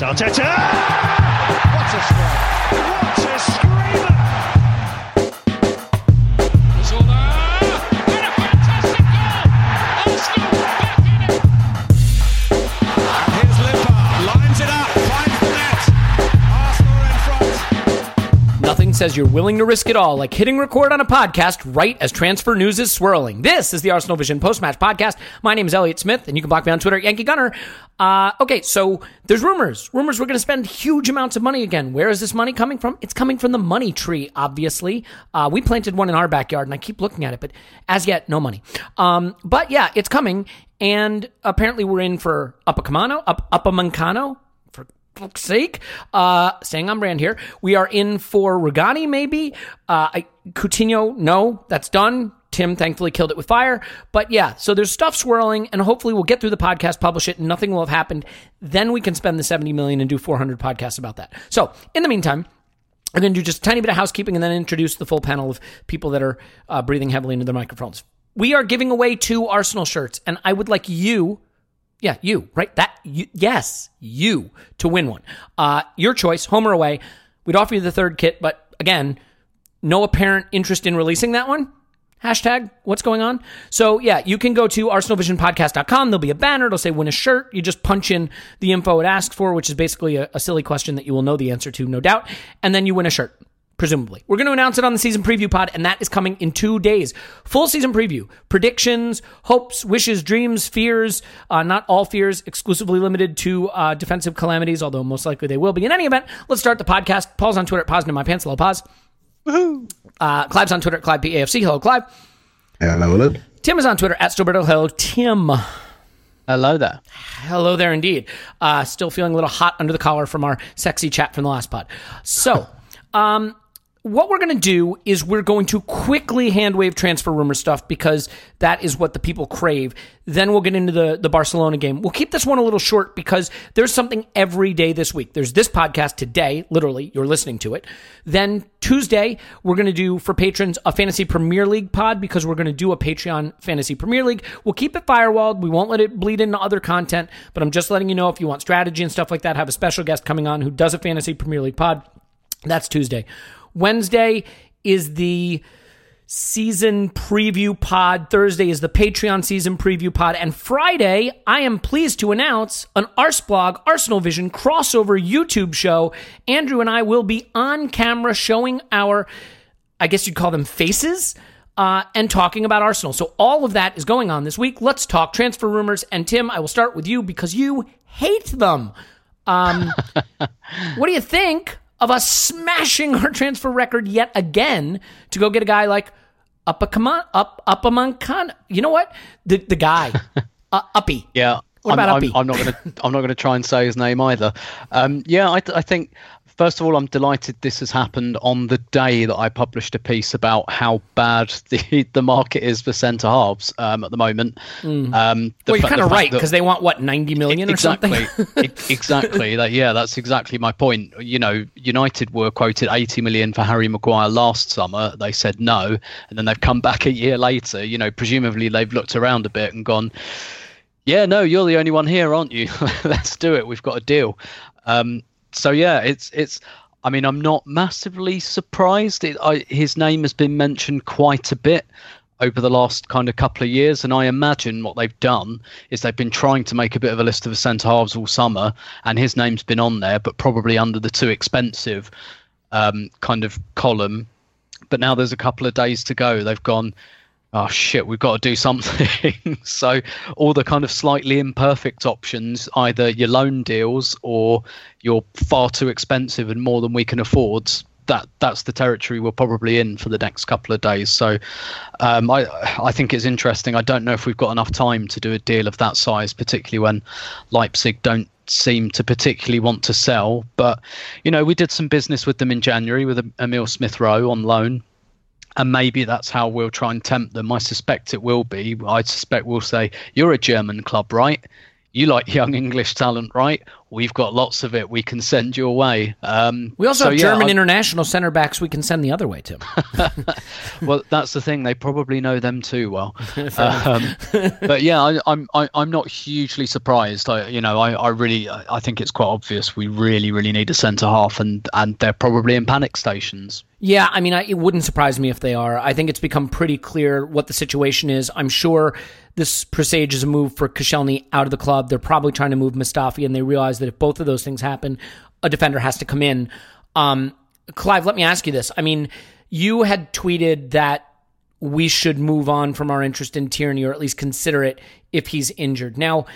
Arteta! What says you're willing to risk it all like hitting record on a podcast right as transfer news is swirling. This is the Arsenal Vision post match podcast. My name is Elliot Smith, and you can block me on Twitter at Yankee Gunner. Uh, okay, so there's rumors. Rumors we're going to spend huge amounts of money again. Where is this money coming from? It's coming from the money tree, obviously. Uh, we planted one in our backyard, and I keep looking at it, but as yet, no money. Um, but yeah, it's coming, and apparently we're in for Upamecano, up Upamecano, for fuck's sake. Uh, staying on brand here. We are in for Rugani, maybe. Uh, I, Coutinho, no, that's done. Tim thankfully killed it with fire. But yeah, so there's stuff swirling, and hopefully we'll get through the podcast, publish it, and nothing will have happened. Then we can spend the 70 million and do 400 podcasts about that. So in the meantime, I'm going to do just a tiny bit of housekeeping and then introduce the full panel of people that are uh, breathing heavily into their microphones. We are giving away two Arsenal shirts, and I would like you yeah, you, right? That, you, yes, you to win one. Uh, your choice, home or away. We'd offer you the third kit, but again, no apparent interest in releasing that one. Hashtag, what's going on? So, yeah, you can go to arsenalvisionpodcast.com. There'll be a banner. It'll say win a shirt. You just punch in the info it asks for, which is basically a, a silly question that you will know the answer to, no doubt. And then you win a shirt presumably. We're going to announce it on the season preview pod, and that is coming in two days. Full season preview, predictions, hopes, wishes, dreams, fears. Uh, not all fears, exclusively limited to uh, defensive calamities, although most likely they will be. In any event, let's start the podcast. Paul's on Twitter at Pause in my pants. Hello, Pause. Woohoo! Uh, Clive's on Twitter at Clive PAFC. Hello, Clive. Hello, hello. Tim is on Twitter at Stillberto. Hello, Tim. Hello there. Hello there, indeed. Uh, still feeling a little hot under the collar from our sexy chat from the last pod. So, um, what we're going to do is we're going to quickly handwave transfer rumor stuff because that is what the people crave. Then we'll get into the, the Barcelona game. We'll keep this one a little short because there's something every day this week. There's this podcast today, literally, you're listening to it. Then Tuesday, we're going to do for patrons a fantasy Premier League pod because we're going to do a Patreon fantasy Premier League. We'll keep it firewalled. We won't let it bleed into other content, but I'm just letting you know if you want strategy and stuff like that, have a special guest coming on who does a fantasy Premier League pod. That's Tuesday. Wednesday is the season preview pod. Thursday is the Patreon season preview pod. And Friday, I am pleased to announce an Arsblog Arsenal Vision crossover YouTube show. Andrew and I will be on camera showing our, I guess you'd call them faces. Uh, and talking about Arsenal. So all of that is going on this week. Let's talk transfer rumors. And Tim, I will start with you because you hate them. Um, what do you think of us smashing our transfer record yet again to go get a guy like Upamakan. Up up among con You know what? The the guy, uh, Uppy. Yeah. What I'm, about I'm, Uppy? I'm not going to. I'm not to try and say his name either. Um, yeah, I, I think first of all, I'm delighted this has happened on the day that I published a piece about how bad the the market is for centre halves um, at the moment. Um, the Mm. well, you're fa- kind of right because they want what 90 million or exactly, something. Exactly. That, yeah, that's exactly my point. You know, United were quoted 80 million for Harry Maguire last summer. They said no, and then they've come back a year later. You know, presumably they've looked around a bit and gone, "Yeah, no, you're the only one here, aren't you? Let's do it. We've got a deal." Um, so yeah, it's it's. I mean, I'm not massively surprised. It, I, his name has been mentioned quite a bit over the last kind of couple of years, and I imagine what they've done is they've been trying to make a bit of a list of the centre halves all summer, and his name's been on there, but probably under the too expensive um, kind of column. But now there's a couple of days to go. They've gone, oh shit, we've got to do something. so all the kind of slightly imperfect options, either your loan deals or you're far too expensive and more than we can afford. That that's the territory we're probably in for the next couple of days. So um, I I think it's interesting. I don't know if we've got enough time to do a deal of that size, particularly when Leipzig don't seem to particularly want to sell. But you know, we did some business with them in January with Emil Smith Rowe on loan and maybe that's how we'll try and tempt them. I suspect it will be. I suspect we'll say, "You're a German club, right? You like young English talent, right? We've got lots of it. We can send your way." Um, We also so, have yeah, German I- international center backs we can send the other way to. well, that's the thing. They probably know them too well. um, but yeah, I, I'm I, I'm not hugely surprised. I you know I, I really I I think it's quite obvious we really really need a centre half, and and they're probably in panic stations. Yeah, I mean, I, it wouldn't surprise me if they are. I think it's become pretty clear what the situation is. I'm sure this presages a move for Koscielny out of the club. They're probably trying to move Mustafi, and they realize that if both of those things happen, a defender has to come in. Um, Clive, let me ask you this. I mean, you had tweeted that we should move on from our interest in Tierney, or at least consider it if he's injured. Now,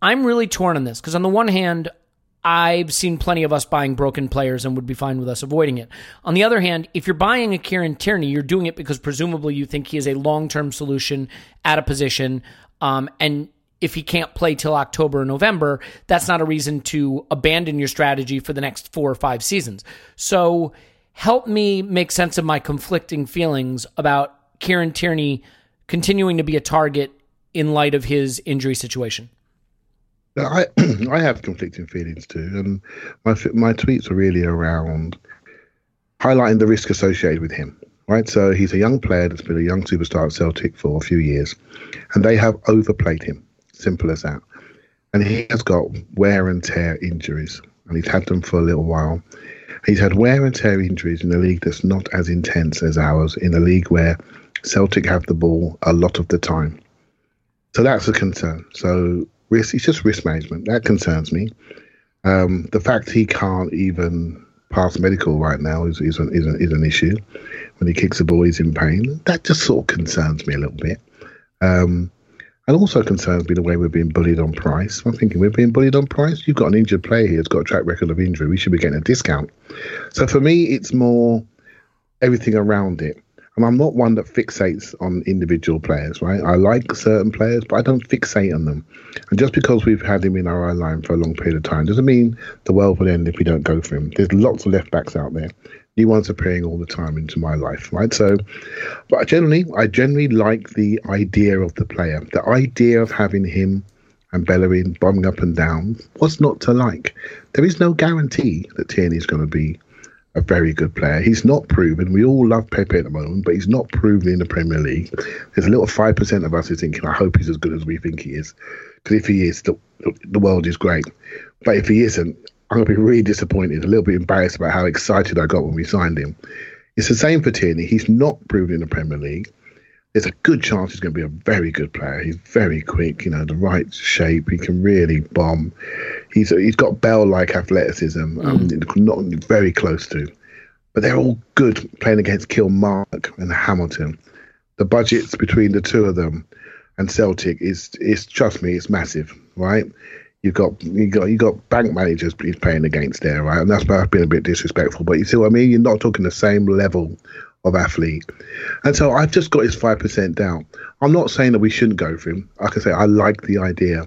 I'm really torn on this because on the one hand, I've seen plenty of us buying broken players and would be fine with us avoiding it. On the other hand, if you're buying a Kieran Tierney, you're doing it because presumably you think he is a long term solution at a position. Um, and if he can't play till October or November, that's not a reason to abandon your strategy for the next four or five seasons. So help me make sense of my conflicting feelings about Kieran Tierney continuing to be a target in light of his injury situation. I I have conflicting feelings too, and my my tweets are really around highlighting the risk associated with him. Right, so he's a young player that's been a young superstar at Celtic for a few years, and they have overplayed him. Simple as that. And he has got wear and tear injuries, and he's had them for a little while. He's had wear and tear injuries in a league that's not as intense as ours, in a league where Celtic have the ball a lot of the time. So that's a concern. So risk, it's just risk management. That concerns me. Um, the fact he can't even pass medical right now is is an, is, an, is an issue. When he kicks the ball, he's in pain. That just sort of concerns me a little bit. Um, and also concerns me the way we're being bullied on price. I'm thinking we're being bullied on price. You've got an injured player here who's got a track record of injury. We should be getting a discount. So for me, it's more everything around it. And I'm not one that fixates on individual players, right? I like certain players, but I don't fixate on them. And just because we've had him in our line for a long period of time doesn't mean the world will end if we don't go for him. There's lots of left backs out there. New ones appearing all the time into my life, right? So, but generally, I generally like the idea of the player, the idea of having him and Bellerin bombing up and down. What's not to like? There is no guarantee that Tierney's going to be a very good player. He's not proven. We all love Pepe at the moment, but he's not proven in the Premier League. There's a little five percent of us who thinking, I hope he's as good as we think he is. Because if he is, the the world is great. But if he isn't, I'm to be really disappointed, a little bit embarrassed about how excited I got when we signed him. It's the same for Tierney. He's not proven in the Premier League. There's a good chance he's going to be a very good player. He's very quick, you know, the right shape. He can really bomb. He's he's got Bell-like athleticism, um, not very close to. But they're all good playing against Kilmarnock and Hamilton. The budgets between the two of them and Celtic is is trust me, it's massive, right? You've got you got you got bank managers he's playing against there, right? And that's perhaps been a bit disrespectful. But you see what I mean? You're not talking the same level of athlete. And so I've just got his five percent down. I'm not saying that we shouldn't go for him. Like I say, I like the idea,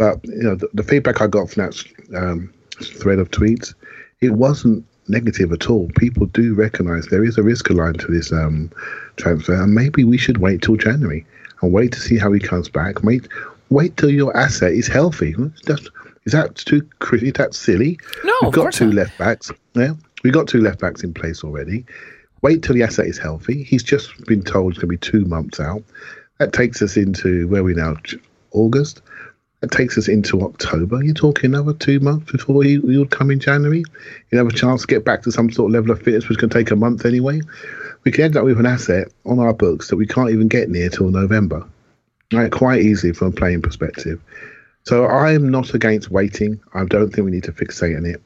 but you know the, the feedback I got from that um, thread of tweets, it wasn't negative at all. People do recognise there is a risk aligned to this um, transfer, and maybe we should wait till January and wait to see how he comes back. Wait, wait till your asset is healthy. That's, is that too is that silly? No, we've got two not. left backs. Yeah, we've got two left backs in place already. Wait till the asset is healthy. He's just been told it's going to be two months out. That takes us into where we now August. That takes us into October. You're talking another two months before you, would come in January. You have a chance to get back to some sort of level of fitness, which can take a month anyway. We could end up with an asset on our books that we can't even get near till November right, quite easily from a playing perspective. So I'm not against waiting. I don't think we need to fixate on it.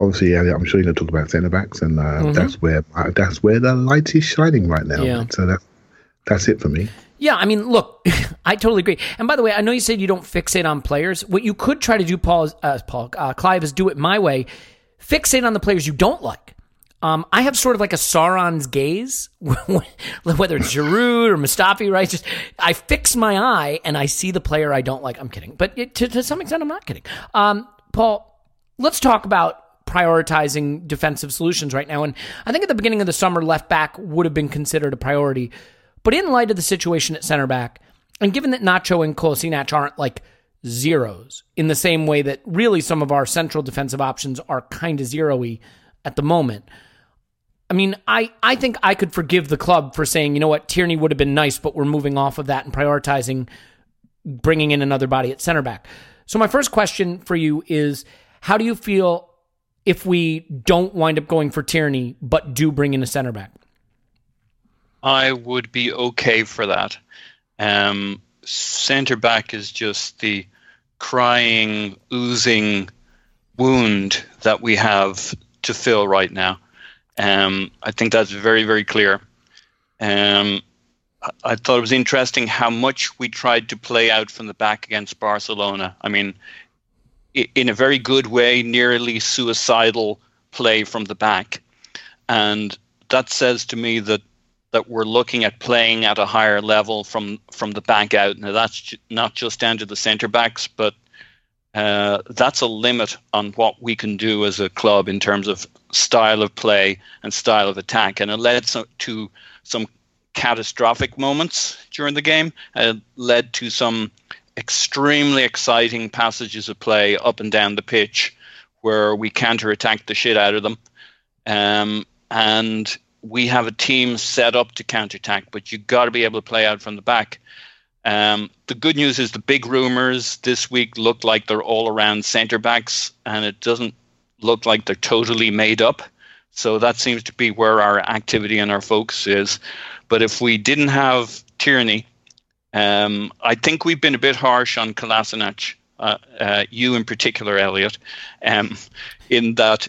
Obviously, Elliot, I'm sure you're going to talk about centre backs, and uh, that's where uh, that's where the light is shining right now. Yeah. So that's that's it for me. Yeah, I mean, look, I totally agree. And by the way, I know you said you don't fixate on players. What you could try to do, Paul, uh, Paul, uh, Clive, is do it my way. Fixate on the players you don't like. Um, I have sort of like a Sauron's gaze, whether it's Giroud or Mustafi, right? Just I fix my eye and I see the player I don't like. I'm kidding, but it, to, to some extent, I'm not kidding. Um, Paul, let's talk about prioritizing defensive solutions right now. And I think at the beginning of the summer, left back would have been considered a priority. But in light of the situation at center back, and given that Nacho and Kolasinac aren't like zeros in the same way that really some of our central defensive options are kind of zero-y at the moment. I mean, I, I think I could forgive the club for saying, you know what, Tierney would have been nice, but we're moving off of that and prioritizing bringing in another body at center back. So my first question for you is how do you feel if we don't wind up going for Tierney but do bring in a center back? I would be okay for that. Um, center back is just the crying, oozing wound that we have to fill right now. Um, I think that's very, very clear. Um, I- I thought it was interesting how much we tried to play out from the back against Barcelona. I mean, in a very good way, nearly suicidal play from the back. And that says to me that that we're looking at playing at a higher level from from the back out. Now that's not just down to the centre backs, but uh, that's a limit on what we can do as a club in terms of style of play and style of attack. And it led to some catastrophic moments during the game. It led to some extremely exciting passages of play up and down the pitch where we counter-attacked the shit out of them. Um, and we have a team set up to counterattack, but you've got to be able to play out from the back. Um, the good news is the big rumors this week look like they're all around centre backs, and it doesn't look like they're totally made up. So that seems to be where our activity and our focus is. But if we didn't have Tierney, um, I think we've been a bit harsh on Kolasinac, uh, uh, you in particular, Elliot, um, in that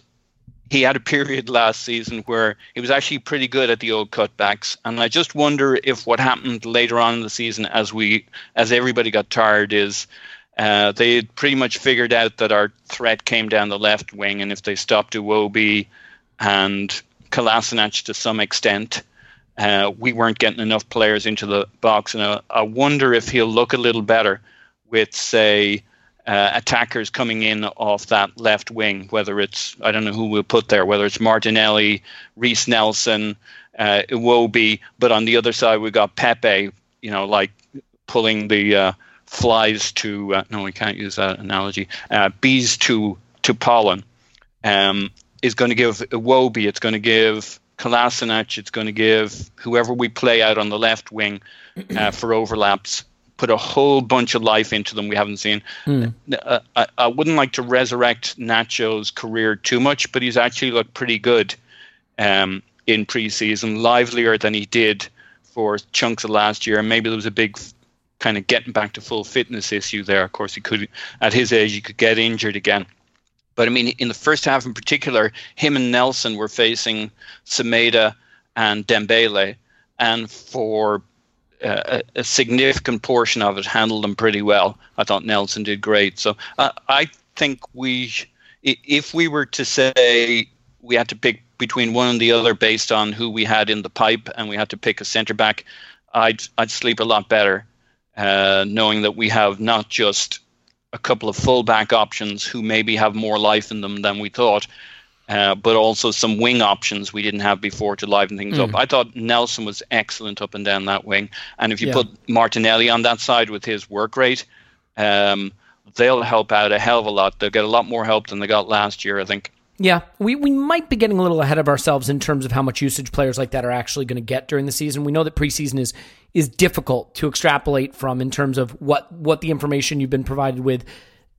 he had a period last season where he was actually pretty good at the old cutbacks, and I just wonder if what happened later on in the season, as we as everybody got tired, is uh, they had pretty much figured out that our threat came down the left wing, and if they stopped Iwobi and Kolasinac to some extent, uh, we weren't getting enough players into the box, and I, I wonder if he'll look a little better with, say, uh, attackers coming in off that left wing, whether it's, I don't know who we'll put there, whether it's Martinelli, Reiss Nelson, uh, Iwobi, but on the other side we've got Pepe, you know, like pulling the uh, flies to, uh, no, we can't use that analogy, uh, bees to, to pollen, um, is going to give Iwobi, it's going to give Kolasinac, it's going to give whoever we play out on the left wing uh, for overlaps put a whole bunch of life into them we haven't seen. Uh, I, I wouldn't like to resurrect Nacho's career too much, but he's actually looked pretty good um, in preseason, livelier than he did for chunks of last year. And maybe there was a big kind of getting back to full fitness issue there. Of course, he could, at his age, he could get injured again. But I mean, in the first half in particular, him and Nelson were facing Semedo and Dembele, and for a, a significant portion of it, handled them pretty well. I thought Nelson did great. So uh, I think we, if we were to say we had to pick between one and the other based on who we had in the pipe, and we had to pick a centre back, I'd I'd sleep a lot better, uh, knowing that we have not just a couple of full back options who maybe have more life in them than we thought, uh, but also some wing options we didn't have before to liven things mm. up. I thought Nelson was excellent up and down that wing, and if you yeah. put Martinelli on that side with his work rate, um, they'll help out a hell of a lot. They'll get a lot more help than they got last year, I think. Yeah, we, we might be getting a little ahead of ourselves in terms of how much usage players like that are actually going to get during the season. We know that preseason is is difficult to extrapolate from in terms of what what the information you've been provided with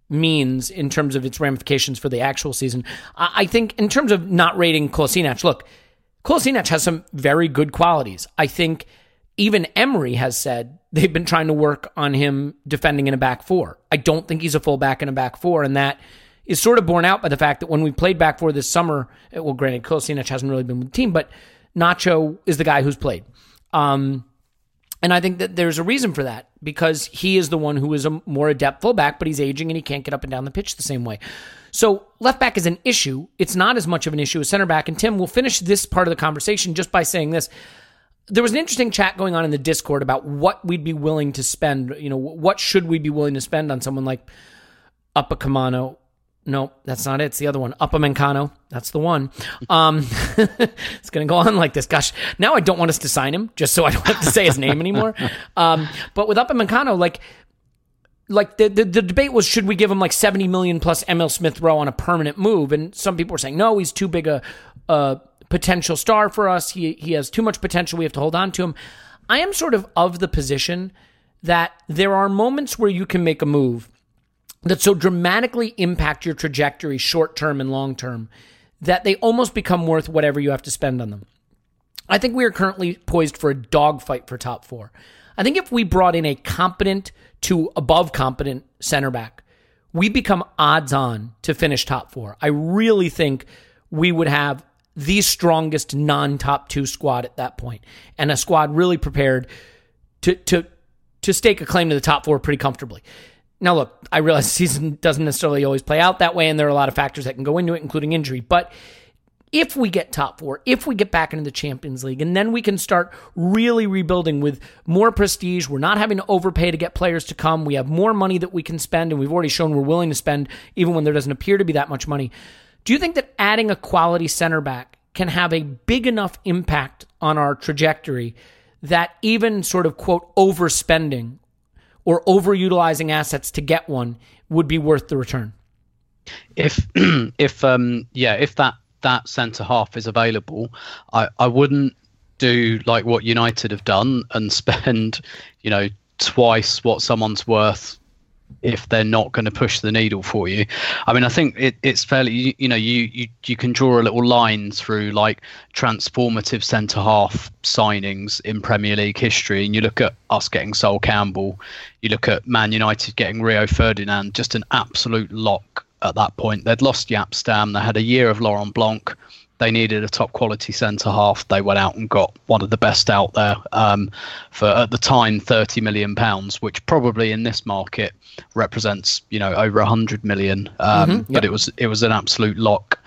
means in terms of its ramifications for the actual season. I think in terms of not rating Kolasinac, look, Kolasinac has some very good qualities. I think even Emery has said they've been trying to work on him defending in a back four. I don't think he's a full back in a back four, and that is sort of borne out by the fact that when we played back four this summer, well, granted, Kolasinac hasn't really been with the team, but Nacho is the guy who's played. Um, and I think that there's a reason for that because he is the one who is a more adept fullback, but he's aging and he can't get up and down the pitch the same way. So left back is an issue. It's not as much of an issue as center back. And Tim, we'll finish this part of the conversation just by saying this. There was an interesting chat going on in the Discord about what we'd be willing to spend. You know, what should we be willing to spend on someone like Upamecano no, that's not it. It's the other one. Upamecano. That's the one. Um, it's going to go on like this. Gosh, now I don't want us to sign him just so I don't have to say his name anymore. Um, but with Upamecano, like, like the, the, the debate was should we give him like 70 million plus Emil Smith Rowe on a permanent move? And some people were saying, no, he's too big a, a potential star for us. He, he has too much potential. We have to hold on to him. I am sort of of the position that there are moments where you can make a move that so dramatically impact your trajectory short term and long term that they almost become worth whatever you have to spend on them. I think we are currently poised for a dogfight for top four. I think if we brought in a competent to above competent center back, we become odds on to finish top four. I really think we would have the strongest non top two squad at that point, and a squad really prepared to to to stake a claim to the top four pretty comfortably. Now, look, I realize the season doesn't necessarily always play out that way, and there are a lot of factors that can go into it, including injury. But if we get top four, if we get back into the Champions League, and then we can start really rebuilding with more prestige, we're not having to overpay to get players to come. We have more money that we can spend, and we've already shown we're willing to spend, even when there doesn't appear to be that much money. Do you think that adding a quality center back can have a big enough impact on our trajectory that even sort of quote overspending or overutilizing assets to get one would be worth the return. If if um yeah, if that that centre half is available, I I wouldn't do like what United have done and spend, you know, twice what someone's worth if they're not going to push the needle for you. I mean, I think it, it's fairly, you, you, know, you, you you can draw a little line through like transformative centre half signings in Premier League history, and you look at us getting Sol Campbell, you look at Man United getting Rio Ferdinand, just an absolute lock at that point. They'd lost Jaap Stam, they had a year of Laurent Blanc they needed a top quality centre half. They went out and got one of the best out there um, for at the time thirty million pounds, which probably in this market represents you know over hundred million. Um, mm-hmm, But it was it was an absolute lock.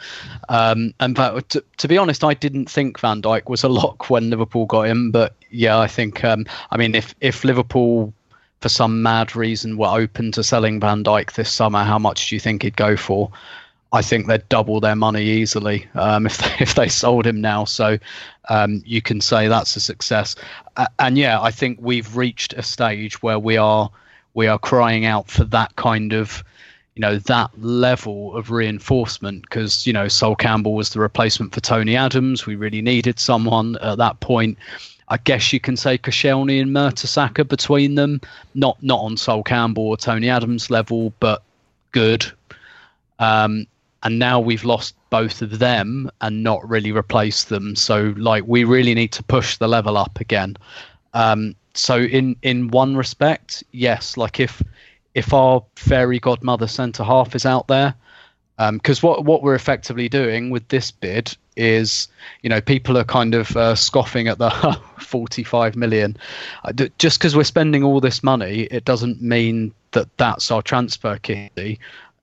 Um, and but to, to, be honest, I didn't think Van Dijk was a lock when Liverpool got him. But yeah, I think um, I mean if if Liverpool for some mad reason were open to selling Van Dijk this summer, how much do you think he'd go for? I think they'd double their money easily um, if they, if they sold him now. So um, you can say that's a success. Uh, and yeah, I think we've reached a stage where we are we are crying out for that kind of you know that level of reinforcement because you know Sol Campbell was the replacement for Tony Adams. We really needed someone at that point. I guess you can say Koscielny and Mertesacker between them, not not on Sol Campbell or Tony Adams level, but good. Um, and now we've lost both of them and not really replaced them. So like we really need to push the level up again. Um, so in in one respect, yes, like if if our fairy godmother centre half is out there, because um, what what we're effectively doing with this bid is, you know, people are kind of uh, scoffing at the 45 million. Uh, Just because we're spending all this money, it doesn't mean that that's our transfer kitty.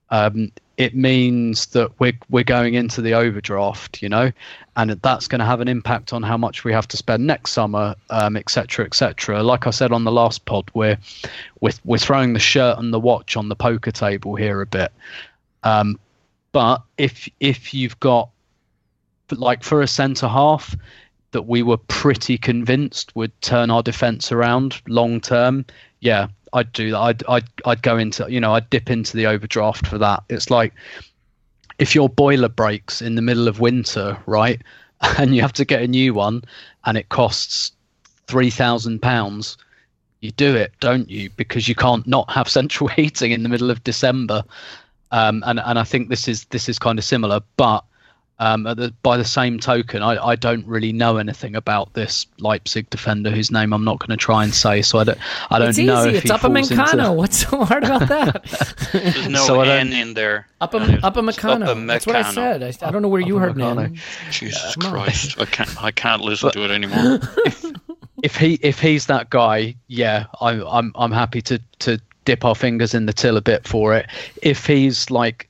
Um, it means that we're we're going into the overdraft, you know, and that's going to have an impact on how much we have to spend next summer, um, et cetera, et cetera. Like I said on the last pod, we're we're we're throwing the shirt and the watch on the poker table here a bit. Um, but if if you've got like for a centre half that we were pretty convinced would turn our defence around long term, yeah, I'd do that. I'd, I'd I'd go into you know I'd dip into the overdraft for that. It's like if your boiler breaks in the middle of winter, right, and you have to get a new one, and it costs three thousand pounds, you do it, don't you? Because you can't not have central heating in the middle of December. Um, and and I think this is this is kind of similar, but um, at the, by the same token, I, I don't really know anything about this Leipzig defender whose name I'm not going to try and say. So I don't I don't It's know easy. if It's he falls Upamecano. into. What's so hard about that? There's no So I don't- N in there. Upam, Upamecano. That's what I said. I, I don't know where you heard, man. Upamecano. Jesus Come on. Christ, I can't I can't listen to it anymore. if he if he's that guy, yeah, I'm I'm I'm happy to to dip our fingers in the till a bit for it. If he's like,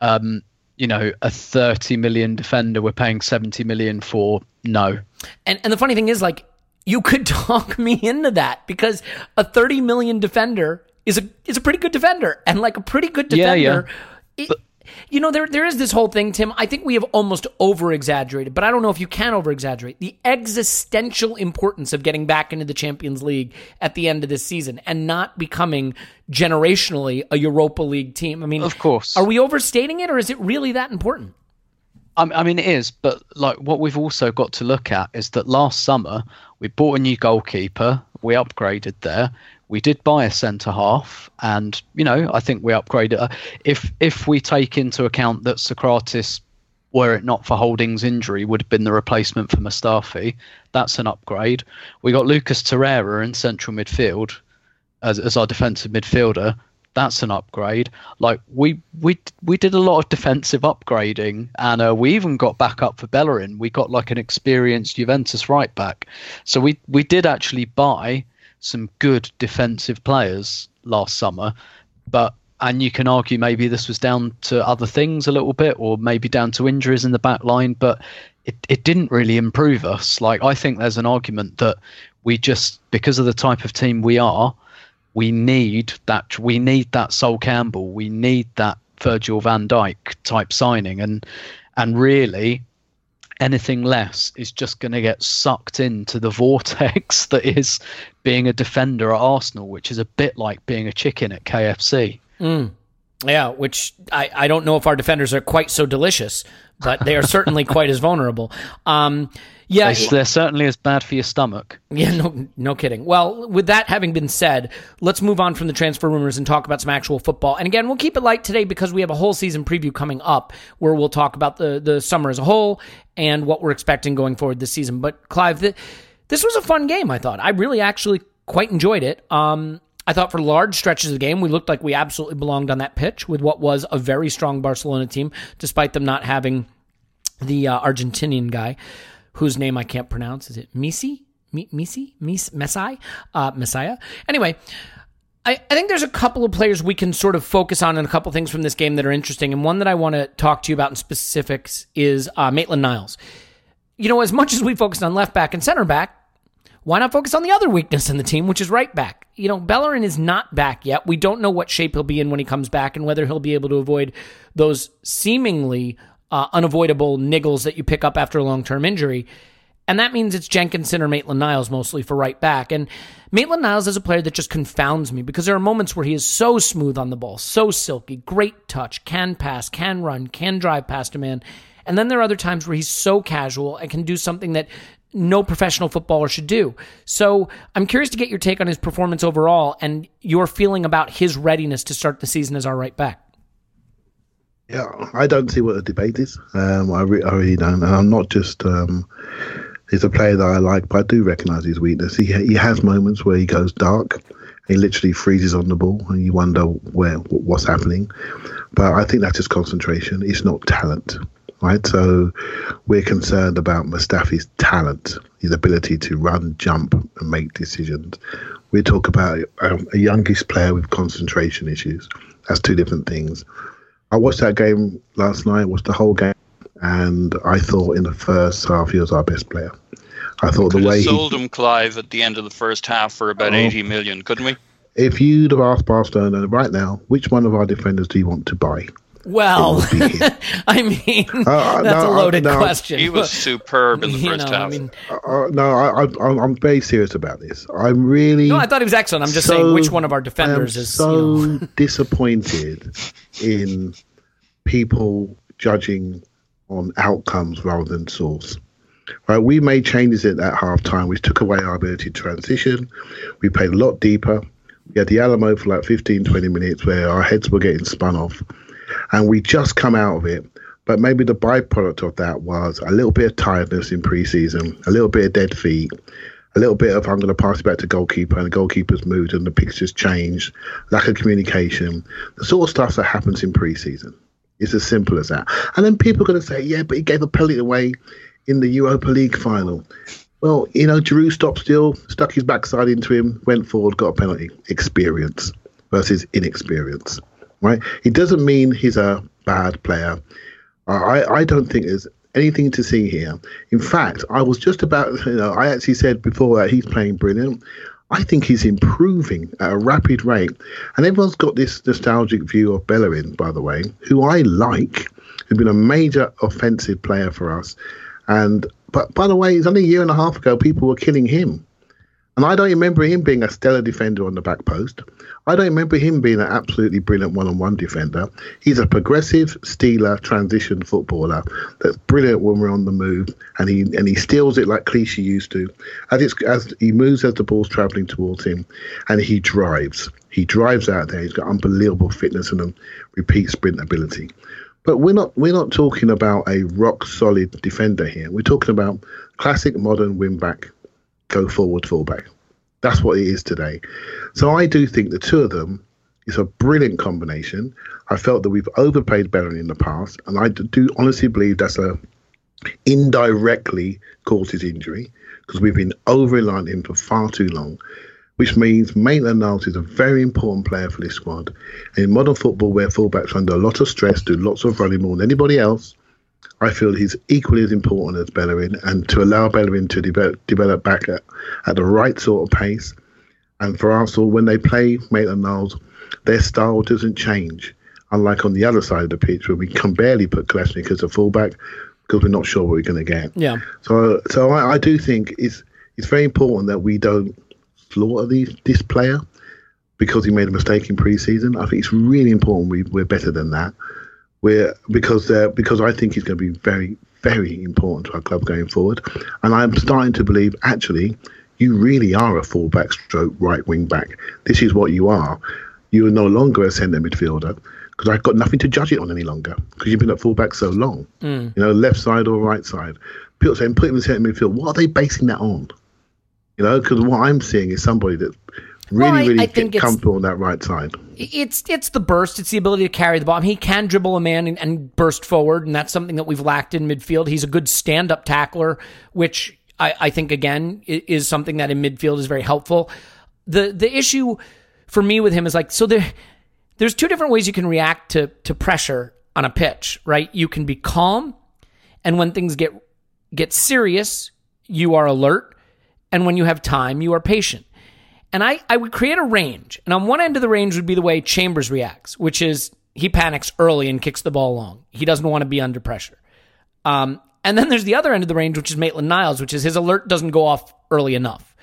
um, you know, a 30 million defender, we're paying 70 million for. No, And and the funny thing is, like, you could talk me into that because a thirty million defender is a is a pretty good defender, and like a pretty good defender. yeah. it- you know, there there is this whole thing, Tim. I think we have almost over exaggerated, but I don't know if you can over exaggerate the existential importance of getting back into the Champions League at the end of this season and not becoming generationally a Europa League team. I mean, Of course. are we overstating it, or is it really that important? I, I mean it is, but like what we've also got to look at is that last summer we bought a new goalkeeper, we upgraded there. We did buy a centre half, and you know I think we upgraded. uh, If if we take into account that Sokratis, were it not for Holding's injury, would have been the replacement for Mustafi, that's an upgrade. We got Lucas Torreira in central midfield as as our defensive midfielder. That's an upgrade. Like we we we did a lot of defensive upgrading, and uh, we even got back up for Bellerin. We got like an experienced Juventus right back. So we we did actually buy some good defensive players last summer, but and you can argue maybe this was down to other things a little bit, or maybe down to injuries in the back line, but it, it didn't really improve us. Like I think there's an argument that we just because of the type of team we are, we need that we need that Sol Campbell, we need that Virgil van Dijk type signing, and and really anything less is just going to get sucked into the vortex that is being a defender at Arsenal, which is a bit like being a chicken at KFC. Yeah, which I, I don't know if our defenders are quite so delicious, but they are certainly quite as vulnerable. Um, yeah, They- They're certainly as bad for your stomach. yeah, no, no kidding. Well, with that having been said, let's move on from the transfer rumors and talk about some actual football. And again, we'll keep it light today because we have a whole season preview coming up where we'll talk about the the summer as a whole and what we're expecting going forward this season. But Clive, th- this was a fun game. I thought I really actually quite enjoyed it. Um, I thought for large stretches of the game, we looked like we absolutely belonged on that pitch with what was a very strong Barcelona team, despite them not having the uh, Argentinian guy whose name I can't pronounce. Is it Misi? Mi- Misi? Mis- Messiah? Uh, Messiah? Anyway, I, I think there's a couple of players we can sort of focus on and a couple things from this game that are interesting. And one that I want to talk to you about in specifics is uh, Maitland Niles. You know, as much as we focused on left back and center back, why not focus on the other weakness in the team, which is right back? You know, Bellerin is not back yet. We don't know what shape he'll be in when he comes back and whether he'll be able to avoid those seemingly uh, unavoidable niggles that you pick up after a long term injury. And that means it's Jenkinson or Maitland Niles mostly for right back. And Maitland Niles is a player that just confounds me because there are moments where he is so smooth on the ball, so silky, great touch, can pass, can run, can drive past a man. And then there are other times where he's so casual and can do something that no professional footballer should do. So I'm curious to get your take on his performance overall and your feeling about his readiness to start the season as our right back. Yeah, I don't see what the debate is. Um, I, re- I really don't. And I'm not just. Um, he's a player that I like, but I do recognise his weakness. He he has moments where he goes dark. He literally freezes on the ball, and you wonder where what's happening. But I think that's just concentration. It's not talent. right? So we're concerned about Mustafi's talent, his ability to run, jump, and make decisions. We talk about um, a youngish player with concentration issues. That's two different things. I watched that game last night, watched the whole game, and I thought in the first half he was our best player. I thought the way have he, sold him, Clive, at the end of the first half for about Oh. 80 million, couldn't we? if you'd have asked Barcelona right now, which one of our defenders do you want to buy? Well, It would be him. I mean, Uh, that's no, a loaded no. question. He was superb in the first know, I half. mean, Uh, no, I, I, I'm- I'm very serious about this. I'm really. no, I thought he was excellent. I'm just so- saying which one of our I am defenders is. so you know, disappointed in people judging on outcomes rather than source. Right, we made changes at that half time, which took away our ability to transition. We played a lot deeper. We had the Alamo for like 15, 20 minutes where our heads were getting spun off. And we just come out of it. But maybe the byproduct of that was a little bit of tiredness in pre-season, a little bit of dead feet, a little bit of I'm going to pass it back to goalkeeper, and the goalkeeper's moved and the picture's changed, lack of communication, the sort of stuff that happens in pre-season. It's as simple as that. And then people are going to say, yeah, but he gave a penalty away in the Europa League final. Well, you know, Giroud stopped still, stuck his backside into him, went forward, got a penalty. Experience versus inexperience, right? It doesn't mean he's a bad player. I, I don't think there's anything to see here. In fact, I was just about, you know, I actually said before that he's playing brilliant. I think he's improving at a rapid rate. And everyone's got this nostalgic view of Bellerin, by the way, who I like, who's been a major offensive player for us. And but by the way, it's only a year and a half ago people were killing him. And I don't remember him being a stellar defender on the back post. I don't remember him being an absolutely brilliant one-on-one defender. He's a progressive stealer transition footballer that's brilliant when we're on the move, and he and he steals it like Clichy used to. As it's as he moves as the ball's travelling towards him, and he drives. He drives out there. He's got unbelievable fitness and repeat sprint ability. But we're not we're not talking about a rock solid defender here. We're talking about classic modern wing back, go forward fullback. That's what it is today. So I do think the two of them is a brilliant combination. I felt that we've overpaid Bellerin in the past, and I do honestly believe that's a indirectly caused his injury because we've been over reliant him for far too long. Which means Maitland Niles is a very important player for this squad. In modern football, where fullbacks are under a lot of stress, do lots of running more than anybody else, I feel he's equally as important as Bellerin. And to allow Bellerin to develop, develop back at, at the right sort of pace, and for Arsenal, when they play Maitland Niles, their style doesn't change. Unlike on the other side of the pitch, where we can barely put Kolasinac as a fullback because we're not sure what we're going to get. yeah. So, so I, I do think it's it's very important that we don't slaughter these, this player because he made a mistake in pre-season. I think it's really important we, we're better than that. We're because uh, because I think he's going to be very very important to our club going forward, and I'm starting to believe actually you really are a full back stroke right wing back. This is what you are. You are no longer a centre midfielder because I've got nothing to judge it on any longer because you've been at full back so long. You know, left side or right side. People saying put him in centre midfield. What are they basing that on? You know, because what I'm seeing is somebody that really, Well, I- really I get comfortable on that right side. It's it's the burst. It's the ability to carry the ball. I mean, he can dribble a man and, and burst forward, and that's something that we've lacked in midfield. He's a good stand up tackler, which I, I think again is something that in midfield is very helpful. The the issue for me with him is like so there there's two different ways you can react to to pressure on a pitch, right? You can be calm, and when things get get serious, you are alert, and when you have time, you are patient. And I, I would create a range. And on one end of the range would be the way Chambers reacts, which is he panics early and kicks the ball long. He doesn't want to be under pressure. Um, and then there's the other end of the range, which is Maitland Niles, which is his alert doesn't go off early enough.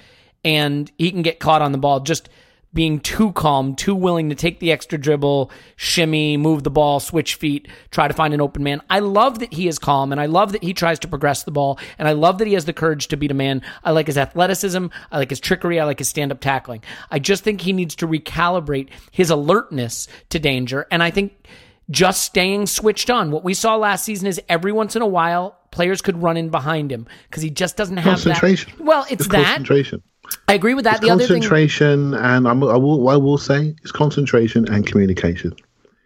And he can get caught on the ball just being too calm, too willing to take the extra dribble, shimmy, move the ball, switch feet, try to find an open man. I love that he is calm and I love that he tries to progress the ball and I love that he has the courage to beat a man. I like his athleticism. I like his trickery. I like his stand up tackling. I just think he needs to recalibrate his alertness to danger. And I think just staying switched on. What we saw last season is every once in a while, players could run in behind him because he just doesn't have Concentration. that. Well, it's, that. concentration. I agree with that. It's the other thing, concentration, and I'm, I will, I will say it's concentration and communication.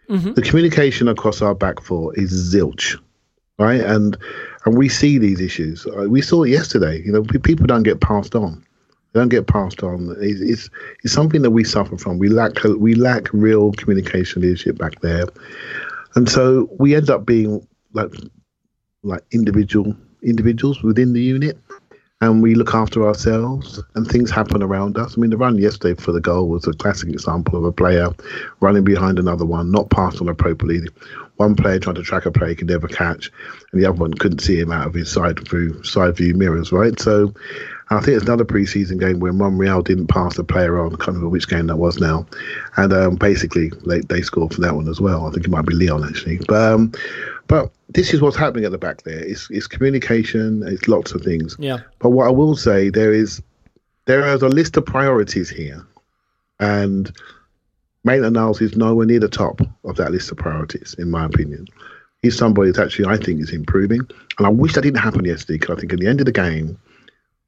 Mm-hmm. The communication across our back four is zilch. right? And and we see these issues. Uh, We saw it yesterday. You know, people don't get passed on. They don't get passed on. It's, it's it's something that we suffer from. We lack we lack real communication leadership back there, and so we end up being like like individual individuals within the unit and we look after ourselves and things happen around us. I mean, the run yesterday for the goal was a classic example of a player running behind another one, not passed on appropriately. One player trying to track a player he could never catch, and the other one couldn't see him out of his side through side view mirrors, right? So I think it's another preseason game where Monreal didn't pass the player on. I can't remember which game that was now. And um, basically, they, they scored for that one as well. I think it might be Lyon, actually. But, um, but this is what's happening at the back there. It's, it's communication, it's lots of things. Yeah. But what I will say, there is there is a list of priorities here, and Maitland Niles is nowhere near the top of that list of priorities, in my opinion. He's somebody that actually I think is improving, and I wish that didn't happen yesterday because I think at the end of the game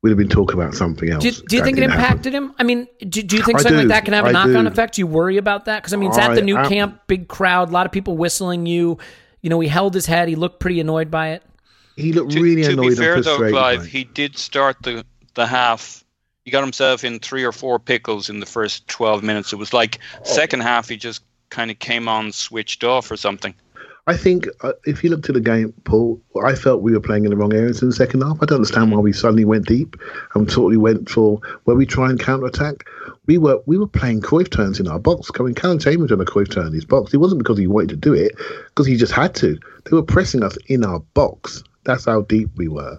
we'd have been talking about something else. Do, do you think it didn't happen. impacted him? I mean, do, do you think I something do. like that can have a knock on effect? Do you worry about that? Because I mean, it's at the new I- camp, big crowd, a lot of people whistling you. You know, he held his head. He looked pretty annoyed by it. He looked To, really to annoyed be fair though. Clive, by it. he did start the the half. He got himself in three or four pickles in the first twelve minutes. It was like oh. second half he just kind of came on, switched off or something. I think uh, if you looked at the game, Paul, I felt we were playing in the wrong areas in the second half. I don't understand why we suddenly went deep and totally went for where we try and counter attack. We were we were playing Cruyff turns in our box. I mean, Callum Chambers done a Cruyff turn in his box. It wasn't because he wanted to do it, because he just had to. They were pressing us in our box. That's how deep we were.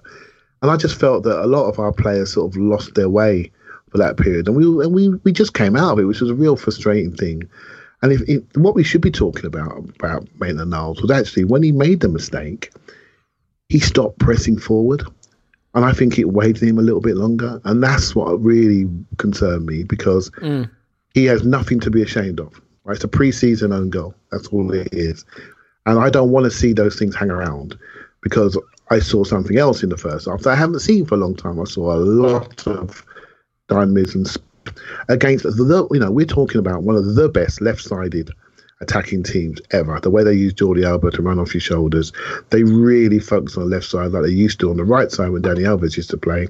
And I just felt that a lot of our players sort of lost their way for that period, and we and we we just came out of it, which was a real frustrating thing. And if, if what we should be talking about about Maitland Niles was actually when he made the mistake, he stopped pressing forward, and I think it weighed him a little bit longer, and that's what really concerned me because mm. he has nothing to be ashamed of. Right, it's a preseason own goal. That's all it is, and I don't want to see those things hang around because I saw something else in the first half that I haven't seen for a long time. I saw a lot of dynamism sp- against the you know we're talking about one of the best left-sided attacking teams ever. The way they use Jordi Alba to run off your shoulders, they really focus on the left side like they used to on the right side when Dani Alves used to play.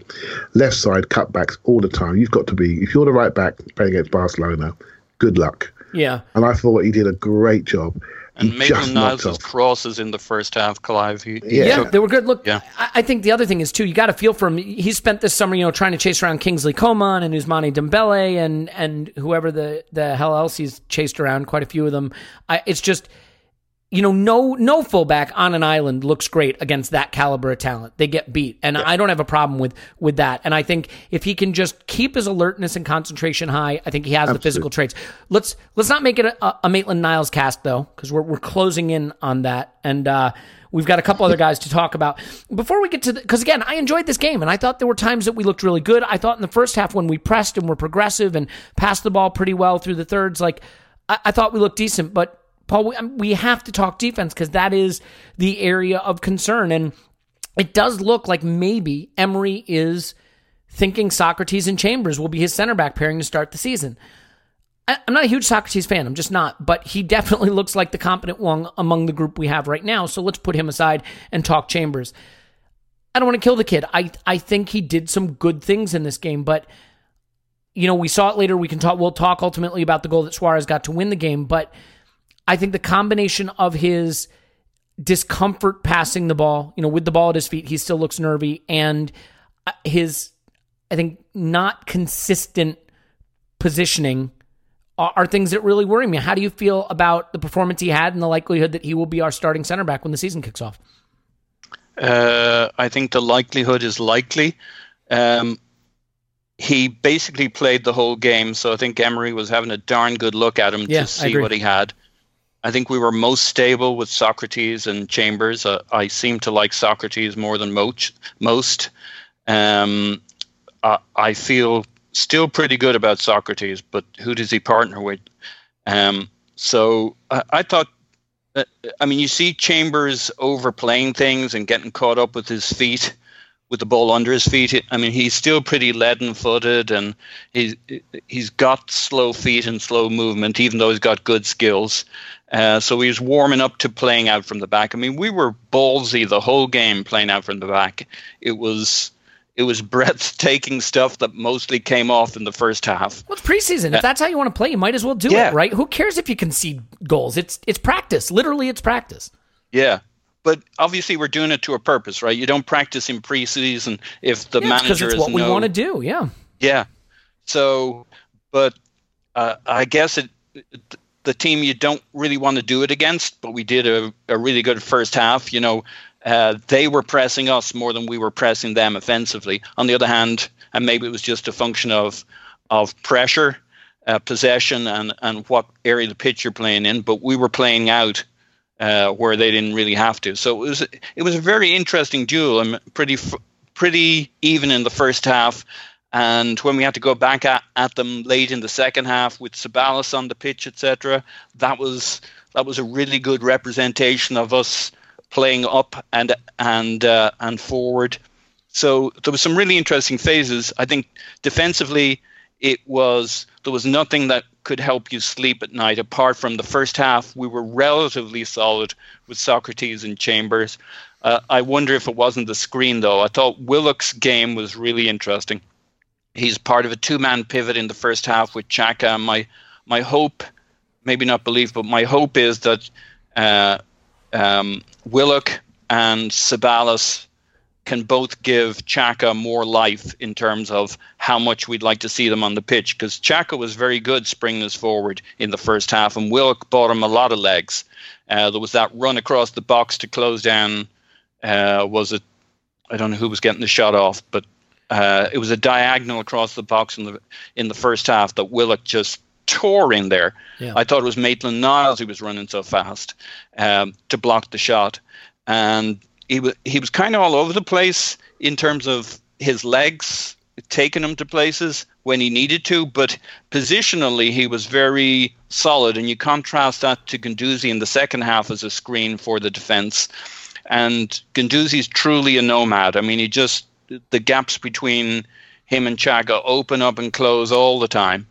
Left side cutbacks all the time. You've got to be if you're the right back playing against Barcelona. Good luck. Yeah. And I thought he did a great job. And he Maitland Niles' crosses in the first half, Clive. He, he Yeah. Yeah, took- they were good. Look, Yeah. I, I think the other thing is too. You got to feel for him. He spent this summer, you know, trying to chase around Kingsley Coman and Ousmane Dembele and and whoever the the hell else he's chased around. Quite a few of them. I, it's just, you know, no no fullback on an island looks great against that caliber of talent. They get beat, and I don't have a problem with with that. And I think if he can just keep his alertness and concentration high, I think he has the physical traits. Let's let's not make it a, a Maitland Niles cast though, because we're we're closing in on that, and uh, we've got a couple other guys to talk about before we get to. Because again, I enjoyed this game, and I thought there were times that we looked really good. I thought in the first half when we pressed and were progressive and passed the ball pretty well through the thirds, like I, I thought we looked decent, but. Paul, we, um, we have to talk defense because that is the area of concern. And it does look like maybe Emery is thinking Sokratis and Chambers will be his center back pairing to start the season. I- I'm not a huge Sokratis fan. I'm just not. But he definitely looks like the competent one among the group we have right now. So let's put him aside and talk Chambers. I don't want to kill the kid. I I think he did some good things in this game, but you know we saw it later. We can talk. We'll talk ultimately about the goal that Suarez got to win the game, but I think the combination of his discomfort passing the ball, you know, with the ball at his feet, he still looks nervy, and uh, his, I think, not consistent positioning are, are things that really worry me. How do you feel about the performance he had and the likelihood that he will be our starting center back when the season kicks off? Uh, I think the likelihood is likely. Um, he basically played the whole game, so I think Emery was having a darn good look at him Yeah, to see what he had. I think we were most stable with Sokratis and Chambers. Uh, I seem to like Sokratis more than most. Most. Um, I, I feel still pretty good about Sokratis, but who does he partner with? Um, so I, I thought uh, I mean, you see Chambers overplaying things and getting caught up with his feet with the ball under his feet. I mean, he's still pretty leaden-footed, and he's he's got slow feet and slow movement, even though he's got good skills. Uh, so he was warming up to playing out from the back. I mean, we were ballsy the whole game playing out from the back. It was it was breathtaking stuff that mostly came off in the first half. Well, it's preseason. If that's how you want to play, you might as well do Yeah. it, right? Who cares if you concede goals? It's it's practice. Literally, it's practice. Yeah. But obviously, we're doing it to a purpose, right? You don't practice in preseason if the Yeah, because manager it's is what we want to do. Yeah. Yeah. So, but uh, I guess it, it- the team you don't really want to do it against, but we did a, a really good first half. You know, uh, they were pressing us more than we were pressing them offensively. On the other hand, and maybe it was just a function of of pressure, uh, possession, and and what area of the pitch you're playing in. But we were playing out uh, where they didn't really have to. So it was it was a very interesting duel. I'm pretty pretty even in the first half. And when we had to go back at, at them late in the second half with Ceballos on the pitch, etc., that was that was a really good representation of us playing up and and uh, and forward. So there was some really interesting phases. I think defensively, it was there was nothing that could help you sleep at night apart from the first half. We were relatively solid with Sokratis and Chambers. Uh, I wonder if it wasn't the screen though. I thought Willock's game was really interesting. He's part of a two-man pivot in the first half with Xhaka. My my hope, maybe not belief, but my hope is that uh, um, Willock and Ceballos can both give Xhaka more life in terms of how much we'd like to see them on the pitch. Because Xhaka was very good springing us forward in the first half, and Willock bought him a lot of legs. Uh, there was that run across the box to close down. Uh, was it? I don't know who was getting the shot off, but uh, it was a diagonal across the box in the in the first half that Willock just tore in there. Yeah. I thought it was Maitland Niles who was running so fast um, to block the shot, and he was he was kind of all over the place in terms of his legs taking him to places when he needed to, but positionally he was very solid. And you contrast that to Guendouzi in the second half as a screen for the defense. And Guendouzi's truly a nomad. I mean, he just the gaps between him and Xhaka open up and close all the time.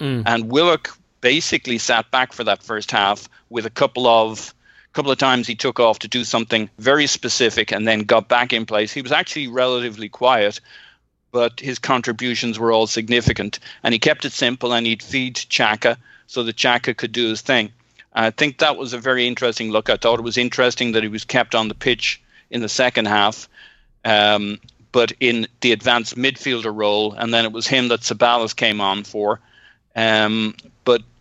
Mm. And Willock basically sat back for that first half with a couple of couple of times he took off to do something very specific and then got back in place. He was actually relatively quiet, but his contributions were all significant. And he kept it simple and he'd feed Xhaka so that Xhaka could do his thing. I think that was a very interesting look. I thought it was interesting that he was kept on the pitch in the second half, um, but in the advanced midfielder role, and then it was him that Ceballos came on for. Um,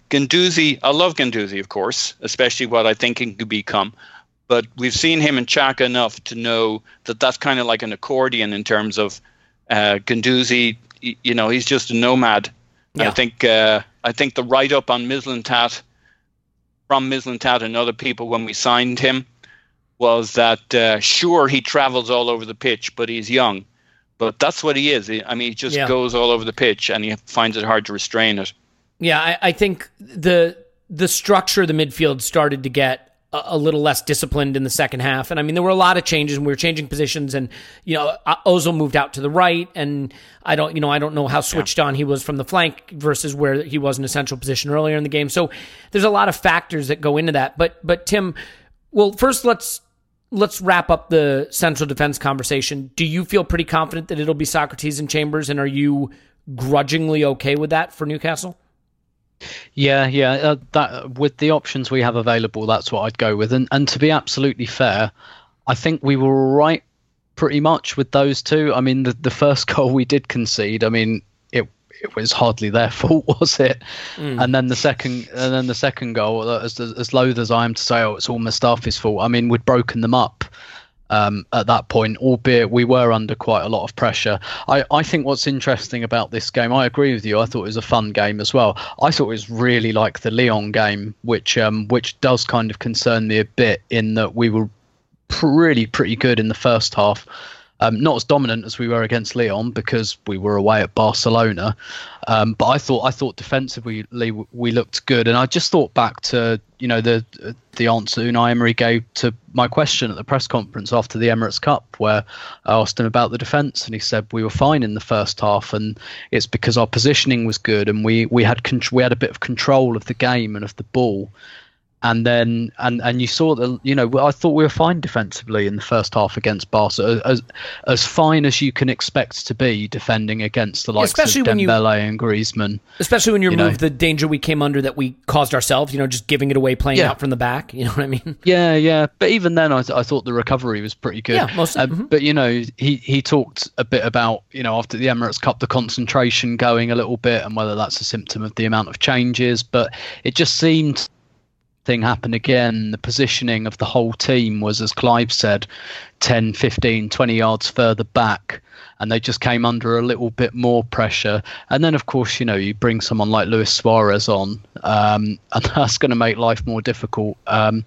Guendouzi, I love Guendouzi, of course, especially what I think he could become. But we've seen him in Xhaka enough to know that that's kind of like an accordion in terms of uh, Guendouzi. You know, he's just a nomad. And I think uh, I think the write up on Mislintat from Mislintat and other people when we signed him was that uh, sure he travels all over the pitch, but he's young. But that's what he is. I mean, he just Yeah. goes all over the pitch, and he finds it hard to restrain it. Yeah, I, I think the the structure of the midfield started to get a, a little less disciplined in the second half, and I mean there were a lot of changes, and we were changing positions, and you know Ozil moved out to the right, and I don't, you know, I don't know how switched on he was from the flank versus where he was in a central position earlier in the game. So there's a lot of factors that go into that. But but Tim, well, first let's let's wrap up the central defense conversation. Do you feel pretty confident that it'll be Sokratis and Chambers, and are you grudgingly okay with that for Newcastle? Yeah, yeah. Uh, that with the options we have available, that's what I'd go with. And and to be absolutely fair, I think we were right pretty much with those two. I mean, the the first goal we did concede. I mean, it it was hardly their fault, was it? And then the second and then the second goal, as as loath as I am to say, oh, it's all Mustafi's fault. I mean, we'd broken them up um, at that point, albeit we were under quite a lot of pressure. I, I think what's interesting about this game, I agree with you. I thought it was a fun game as well. I thought it was really like the Lyon game, which um, which does kind of concern me a bit in that we were really pretty good in the first half. Um, not as dominant as we were against Lyon because we were away at Barcelona, um, but I thought I thought defensively we looked good, and I just thought back to you know the the answer Unai Emery gave to my question at the press conference after the Emirates Cup, where I asked him about the defence, and he said we were fine in the first half, and it's because our positioning was good, and we we had con- we had a bit of control of the game and of the ball and then and and you saw the you know I thought we were fine defensively in the first half against Barca as as fine as you can expect to be defending against the likes especially of Dembele you, and Griezmann. Especially when you, you remove know. the danger we came under that we caused ourselves, you know, just giving it away, playing yeah. out from the back. You know what I mean? Yeah, yeah. But even then, I, I thought the recovery was pretty good. Yeah, mostly. Uh, mm-hmm. But you know, he he talked a bit about you know after the Emirates Cup the concentration going a little bit and whether that's a symptom of the amount of changes. But it just seemed thing happen again. The positioning of the whole team was, as Clive said, 10, 15, 20 yards further back. And they just came under a little bit more pressure. And then, of course, you know, you bring someone like Luis Suarez on, um, and that's going to make life more difficult. Um,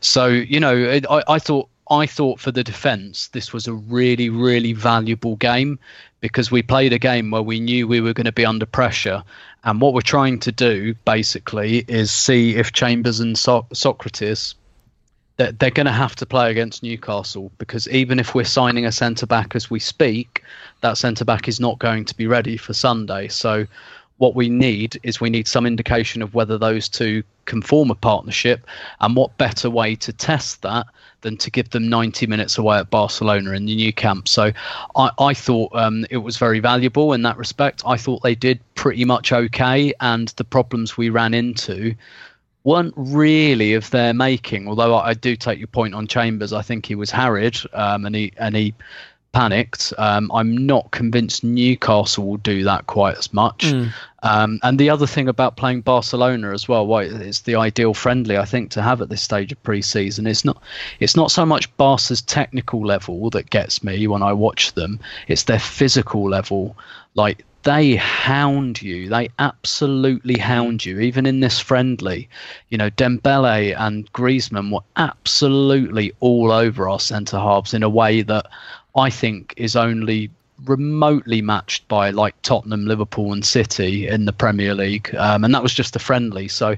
so, you know, it, I, I thought I thought for the defence, this was a really, really valuable game because we played a game where we knew we were going to be under pressure and what we're trying to do basically is see if Chambers and so- Sokratis they're, they're going to have to play against Newcastle because even if we're signing a centre back as we speak, that centre back is not going to be ready for Sunday. So what we need is we need some indication of whether those two can form a partnership and what better way to test that than to give them 90 minutes away at Barcelona in the Nou Camp. So I, I thought um, it was very valuable in that respect. I thought they did pretty much okay, and the problems we ran into weren't really of their making. Although I, I do take your point on Chambers, I think he was harried um, and he and he panicked. Um, I'm not convinced Newcastle will do that quite as much. Mm. Um, and the other thing about playing Barcelona as well, why it's the ideal friendly I think to have at this stage of pre-season. It's not it's not so much Barca's technical level that gets me when I watch them. It's their physical level. Like they hound you. They absolutely hound you. Even in this friendly, you know, Dembele and Griezmann were absolutely all over our centre halves in a way that I think is only remotely matched by like Tottenham, Liverpool, and City in the Premier League, um, and that was just a friendly. So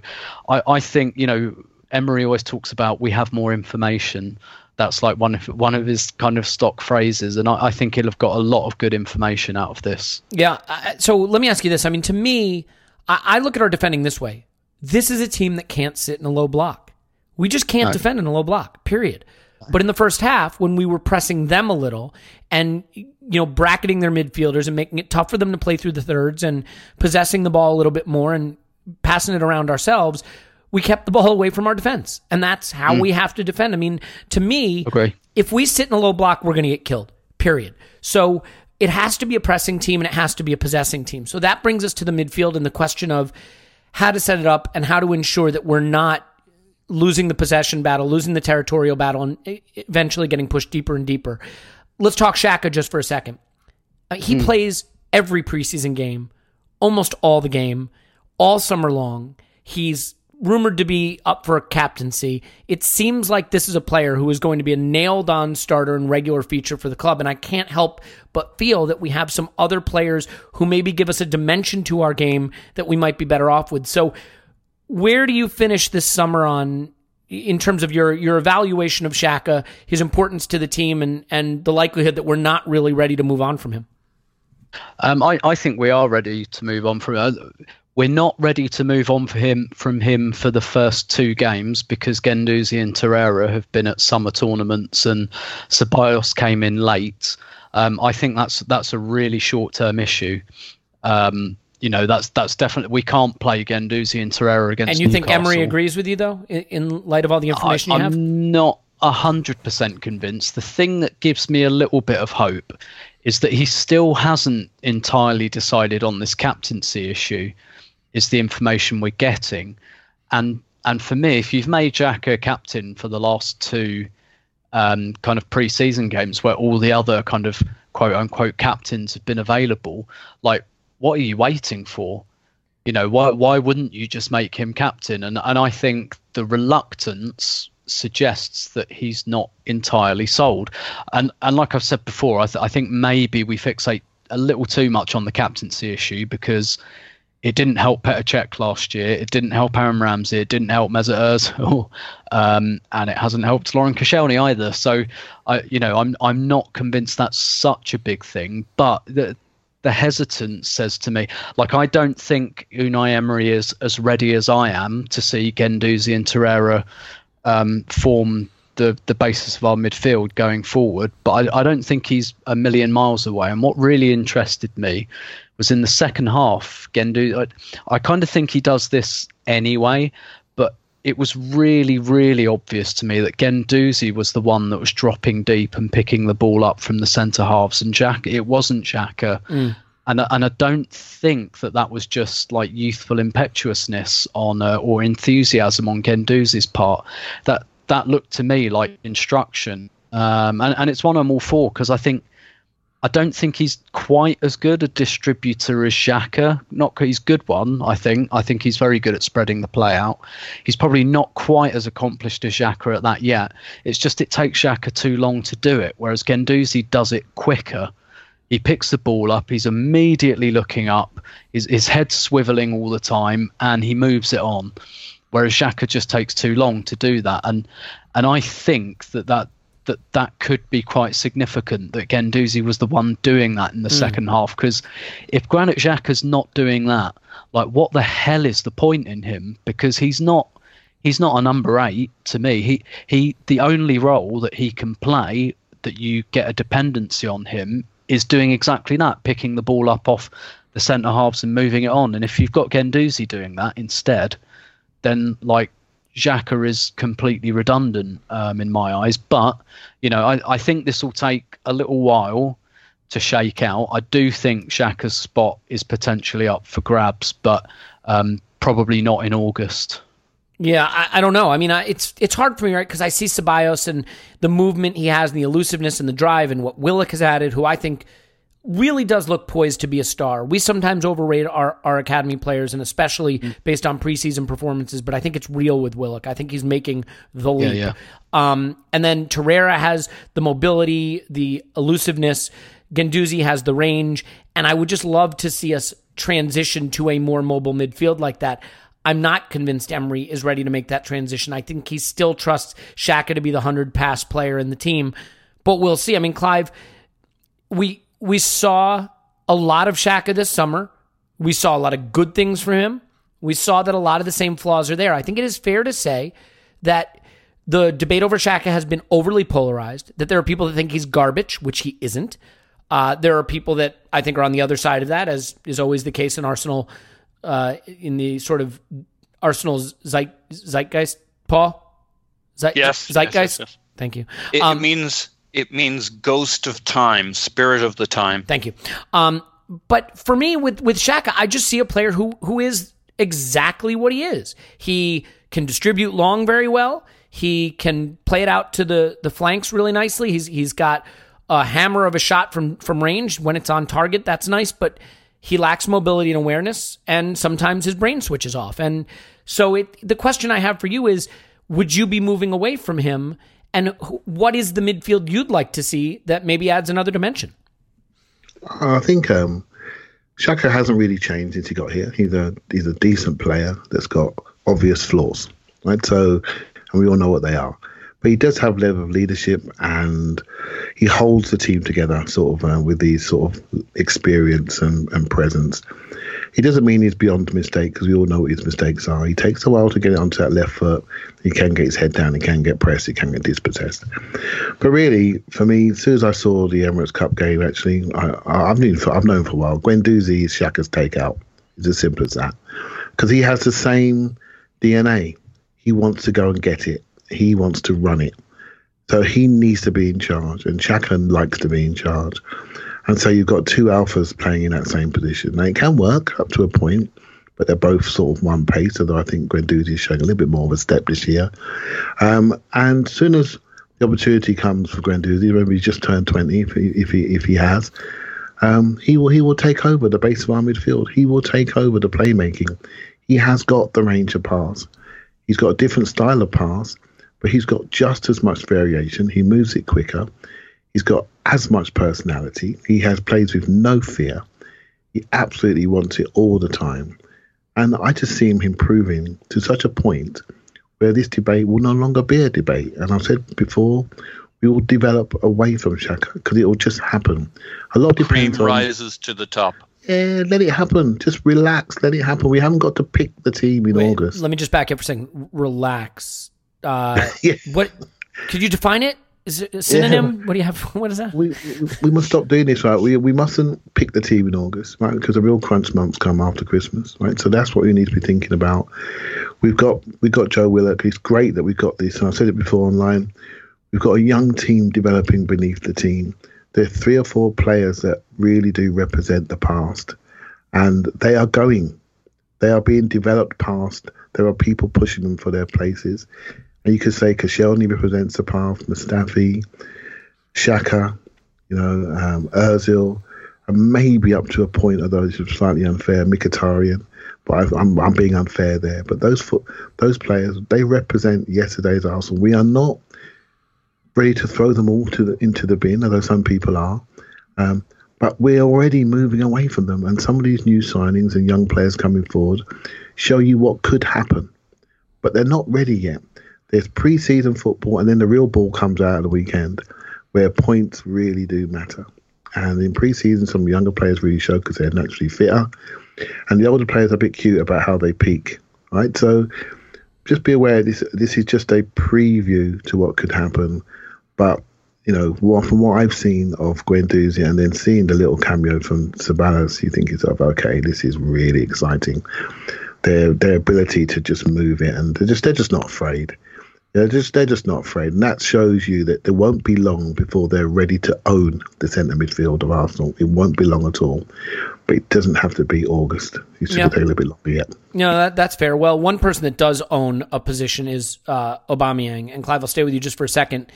I, I think you know Emery always talks about we have more information. That's like one of one of his kind of stock phrases, and I, I think he'll have got a lot of good information out of this. Yeah. So let me ask you this. I mean, to me, I, I look at our defending this way. This is a team that can't sit in a low block. We just can't no. defend in a low block. Period. But in the first half, when we were pressing them a little and you know bracketing their midfielders and making it tough for them to play through the thirds and possessing the ball a little bit more and passing it around ourselves, we kept the ball away from our defense, and that's how mm. we have to defend. I mean, to me, okay. if we sit in a low block, we're going to get killed. Period. So it has to be a pressing team and it has to be a possessing team. So that brings us to the midfield and the question of how to set it up and how to ensure that we're not losing the possession battle, losing the territorial battle, and eventually getting pushed deeper and deeper. Let's talk Xhaka just for a second. Uh, he mm. plays every preseason game, almost all the game, all summer long. He's rumored to be up for a captaincy. It seems like this is a player who is going to be a nailed on starter and regular feature for the club. And I can't help but feel that we have some other players who maybe give us a dimension to our game that we might be better off with. So, where do you finish this summer on in terms of your your evaluation of Xhaka, his importance to the team, and and the likelihood that we're not really ready to move on from him? Um, I, I think we are ready to move on from. Uh, we're not ready to move on for him from him for the first two games because Guendouzi and Torreira have been at summer tournaments and Ceballos came in late. Um, I think that's that's a really short term issue. Um, you know that's that's definitely we can't play Guendouzi and Torreira against. And you Newcastle. think Emery agrees with you though, in, in light of all the information I, you have? I'm not hundred percent convinced. The thing that gives me a little bit of hope is that he still hasn't entirely decided on this captaincy issue. Is the information we're getting, and and for me, if you've made Xhaka captain for the last two um, kind of pre-season games where all the other kind of quote unquote captains have been available, like what are you waiting for? You know, why why wouldn't you just make him captain? And and I think the reluctance suggests that he's not entirely sold. And and like I've said before, I, th- I think maybe we fixate a little too much on the captaincy issue because it didn't help Petr Cech last year. It didn't help Aaron Ramsey. It didn't help Mesut Ozil, um, and it hasn't helped Laurent Koscielny either. So, I, you know, I'm I'm not convinced that's such a big thing. But the the hesitance says to me, like I don't think Unai Emery is as ready as I am to see Guendouzi and Torreira um, form the the basis of our midfield going forward. But I, I don't think he's a million miles away. And what really interested me was in the second half. Gendu, I, I kind of think he does this anyway, it was really, really obvious to me that Guendouzi was the one that was dropping deep and picking the ball up from the centre halves, and Jack. It wasn't Xhaka. Mm. And, and I don't think that that was just like youthful impetuousness on uh, or enthusiasm on Guendouzi's part. That that looked to me like instruction. Um, and, and it's one I'm all for because I think I don't think he's quite as good a distributor as Xhaka. Not he's good one, I think. I think he's very good at spreading the play out. He's probably not quite as accomplished as Xhaka at that yet. It's just it takes Xhaka too long to do it, whereas Guendouzi does it quicker. He picks the ball up. He's immediately looking up. His, his head's swiveling all the time, and he moves it on. Whereas Xhaka just takes too long to do that, and and I think that that that that could be quite significant that Guendouzi was the one doing that in the mm. second half because if Granit Xhaka's not doing that like what the hell is the point in him? Because he's not he's not a number 8 to me. He he the only role that he can play that you get a dependency on him is doing exactly that picking the ball up off the centre halves and moving it on. And if you've got Guendouzi doing that instead then like Xhaka is completely redundant um, in my eyes. But you know, I, I think this will take a little while to shake out. I do think Xhaka's spot is potentially up for grabs, but um, probably not in August. Yeah, I, I, don't know. I mean, I, it's it's hard for me, right? Because I see Ceballos and the movement he has, and the elusiveness and the drive, and what Willock has added, who I think really does look poised to be a star. We sometimes overrate our, our academy players, and especially mm. based on preseason performances, but I think it's real with Willock. I think he's making the leap. Yeah, yeah. Um, and then Torreira has the mobility, the elusiveness. Guendouzi has the range, and I would just love to see us transition to a more mobile midfield like that. I'm not convinced Emery is ready to make that transition. I think he still trusts Xhaka to be the 100 pass player in the team, but we'll see. I mean, Clive, we we saw a lot of Xhaka this summer. We saw a lot of good things from him. We saw that a lot of the same flaws are there. I think it is fair to say that the debate over Xhaka has been overly polarized, that there are people that think he's garbage, which he isn't. Uh, there are people that I think are on the other side of that, as is always the case in Arsenal, uh, in the sort of Arsenal's zeit, zeitgeist, Paul? Zeit, yes. Zeitgeist? Yes, yes, yes. Thank you. It, um, it means it means ghost of time, spirit of the time. Thank you. Um, but for me, with with Xhaka, I just see a player who who is exactly what he is. He can distribute long very well. He can play it out to the the flanks really nicely. He's he's got a hammer of a shot from from range when it's on target. That's nice, but he lacks mobility and awareness, and sometimes his brain switches off. And so, it the question I have for you is: Would you be moving away from him? And what is the midfield you'd like to see that maybe adds another dimension? I think um, Xhaka hasn't really changed since he got here. He's a he's a decent player that's got obvious flaws, right? So, and we all know what they are. But he does have level of leadership, and he holds the team together, sort of uh, with these sort of experience and, and presence. He doesn't mean he's beyond mistake because we all know what his mistakes are. He takes a while to get it onto that left foot. He can get his head down. He can get pressed. He can get dispossessed. But really, for me, as soon as I saw the Emirates Cup game, actually, I, have known for, I've known for a while. Guendouzi is Xhaka's takeout. It's as simple as that. Because he has the same DNA. He wants to go and get it. He wants to run it. So he needs to be in charge, and Xhaka likes to be in charge. And so you've got two alphas playing in that same position. Now, it can work up to a point, but they're both sort of one pace, although I think Guendouzi is showing a little bit more of a step this year. Um, and as soon as the opportunity comes for Guendouzi, remember he's just turned 20 if he, if he, if he has, um, he will he will take over the base of our midfield. He will take over the playmaking. He has got the range of pass. He's got a different style of pass, but he's got just as much variation. He moves it quicker. He's got as much personality. He has plays with no fear. He absolutely wants it all the time. And I just see him improving to such a point where this debate will no longer be a debate. And I've said before, we will develop away from Xhaka because it will just happen. A lot Cream depends on rises to the top. yeah, let it happen. Just relax, let it happen. We haven't got to pick the team in Wait, August. Let me just back up for a second. Relax. Uh, Yeah. What? Could you define it? Is it a synonym? What do you have? What is that? we, we we must stop doing this, right? We we mustn't pick the team in August, right? Because the real crunch months come after Christmas, right? So that's what we need to be thinking about. We've got we've got Joe Willock. It's great that we've got this, and I've said it before online. We've got a young team developing beneath the team. There are three or four players that really do represent the past, and they are going. They are being developed past. There are people pushing them for their places. You could say Koscielny represents the past, Mustafi, Xhaka, you know, um, Ozil, and maybe up to a point, although it's slightly unfair, Mkhitaryan. But I, I'm, I'm being unfair there. But those fo- those players, they represent yesterday's Arsenal. We are not ready to throw them all to the, into the bin, although some people are. Um, but we're already moving away from them. And some of these new signings and young players coming forward show you what could happen. But they're not ready yet. There's pre-season football, and then the real ball comes out at the weekend, where points really do matter. And in pre-season, some younger players really show because they're naturally fitter, and the older players are a bit cute about how they peak. Right, so just be aware this this is just a preview to what could happen. But you know, from what I've seen of Guendouzi and then seeing the little cameo from Ceballos, you think yourself, okay, this is really exciting. Their their ability to just move it and they're just they're just not afraid. They're just they're just not afraid, and that shows you that there won't be long before they're ready to own the centre midfield of Arsenal. It won't be long at all, but it doesn't have to be August. It's just Yeah. take a little bit longer yet. No, that, that's fair. Well, one person that does own a position is uh, Aubameyang, and Clive, I'll stay with you just for a second.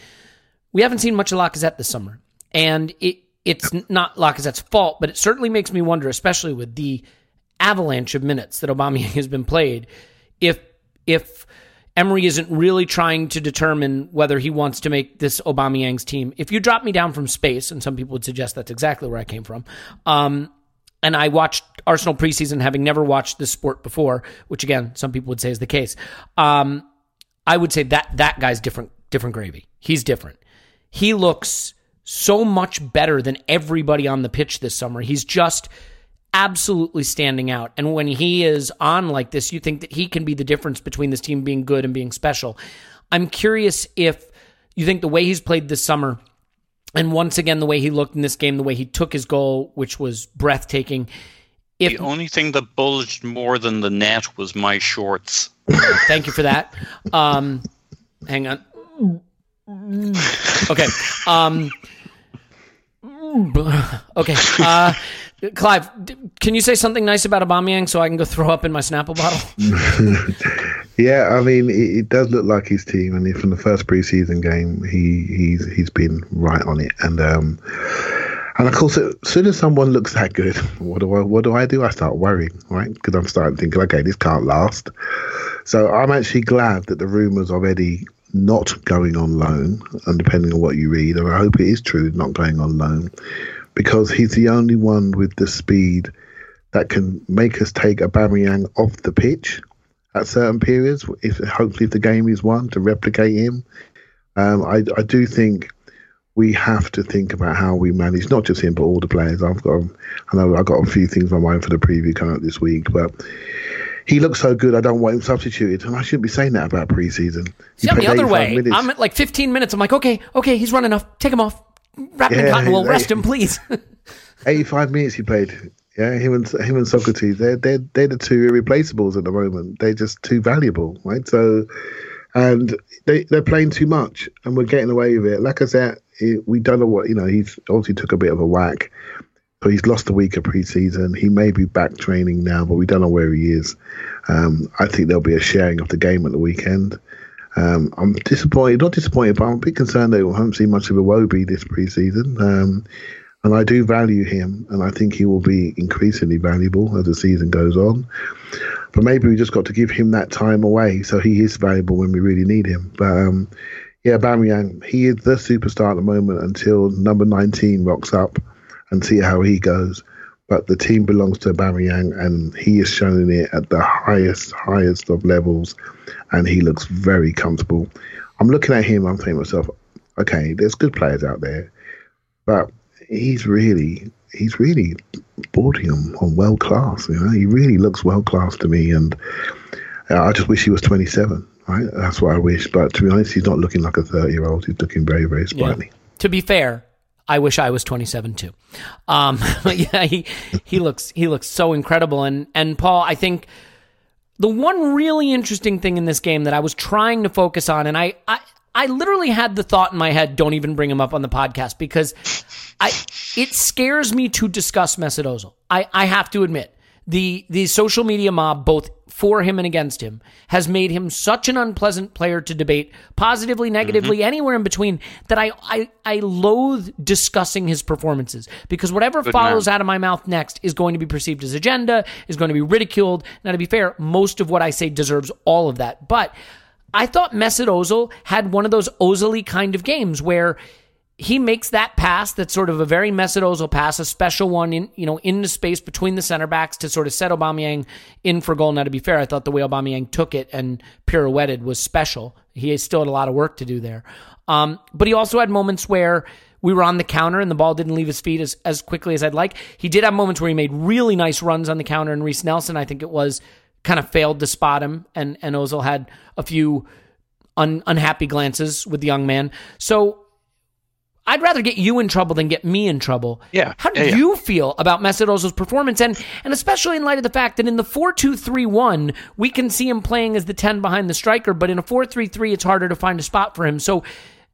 We haven't seen much of Lacazette this summer, and it it's not Lacazette's fault, but it certainly makes me wonder, especially with the avalanche of minutes that Aubameyang has been played, if if Emery isn't really trying to determine whether he wants to make this Aubameyang's team. If you drop me down from space, and some people would suggest that's exactly where I came from, um, and I watched Arsenal preseason, having never watched this sport before, which again, some people would say is the case. Um, I would say that that guy's different, different gravy. He's different. He looks so much better than everybody on the pitch this summer. He's just absolutely standing out. And when he is on like this, you think that he can be the difference between this team being good and being special. I'm curious if you think the way he's played this summer and once again the way he looked in this game, the way he took his goal, which was breathtaking. If The only thing that bulged more than the net was my shorts. Thank you for that. Um, hang on. Okay. Um, okay. Uh, Clive, can you say something nice about Aubameyang so I can go throw up in my Snapple bottle? Yeah, I mean, it, it does look like his team, and from the first preseason game, he he's he's been right on it, and um, and of course, as soon as someone looks that good, what do I what do I do? I start worrying, right? Because I'm starting thinking, okay, this can't last. So I'm actually glad that the rumours already not going on loan, and depending on what you read, and I hope it is true, not going on loan, because he's the only one with the speed that can make us take Aubameyang off the pitch at certain periods. If hopefully if the game is won to replicate him, um, I I do think we have to think about how we manage not just him but all the players. I've got I know I've got a few things on mind for the preview coming up this week, but. He looks so good. I don't want him substituted, and I shouldn't be saying that about preseason. See, I'm the other way. minutes. I'm at like 15 minutes. I'm like, okay, okay, he's running enough. Take him off. Wrap Yeah, cotton wool. Rest him, please. 85 minutes he played. Yeah, him and him and Sokratis, they're they're they're the two irreplaceables at the moment. They're just too valuable, right? So, and they they're playing too much, and we're getting away with it. Like I said, it, we don't know what you know. He's obviously took a bit of a whack, so he's lost a week of preseason. He may be back training now, but we don't know where he is. Um, I think there'll be a sharing of the game at the weekend. Um, I'm disappointed, not disappointed, but I'm a bit concerned that we haven't seen much of a Wobie this preseason. Um, and I do value him, and I think he will be increasingly valuable as the season goes on. but maybe we just got to give him that time away, so he is valuable when we really need him. But um, yeah, Aubameyang, he is the superstar at the moment until number 19 rocks up and see how he goes. But the team belongs to Aubameyang, and he is showing it at the highest, highest of levels, and he looks very comfortable. I'm looking at him, I'm thinking to myself, okay, there's good players out there, but he's really, he's really bordering on, on world class. You know, he really looks world class to me, and uh, I just wish he was 27. Right, that's what I wish. But to be honest, he's not looking like a 30 year old. He's looking very, very sprightly. To be fair, I wish I was 27 too. Um, yeah, he he looks he looks so incredible. And and Paul, I think the one really interesting thing in this game that I was trying to focus on, and I I, I literally had the thought in my head, don't even bring him up on the podcast because I it scares me to discuss Mesut Ozil. I I have to admit the the social media mob both for him and against him has made him such an unpleasant player to debate positively negatively mm-hmm. anywhere in between that I, I i loathe discussing his performances. Because whatever Good follows man. out of my mouth next is going to be perceived as agenda is going to be ridiculed. Now to be fair most of what i say deserves all of that. But i thought Mesut Ozil had one of those Ozil kind of games where he makes that pass that's sort of a very Mesut pass, a special one in you know in the space between the center backs to sort of set Aubameyang in for goal. Now, to be fair, I thought the way Aubameyang took it and pirouetted was special. He still had a lot of work to do there, um, but he also had moments where we were on the counter and the ball didn't leave his feet as, as quickly as I'd like. He did have moments where he made really nice runs on the counter, and Reiss Nelson, I think it was, kind of failed to spot him, and and Ozil had a few un, unhappy glances with the young man. So I'd rather get you in trouble than get me in trouble. Yeah. How do Yeah, yeah. you feel about Ozil's performance, and and especially in light of the fact that in the four two three one we can see him playing as the ten behind the striker, but in a four three three it's harder to find a spot for him. So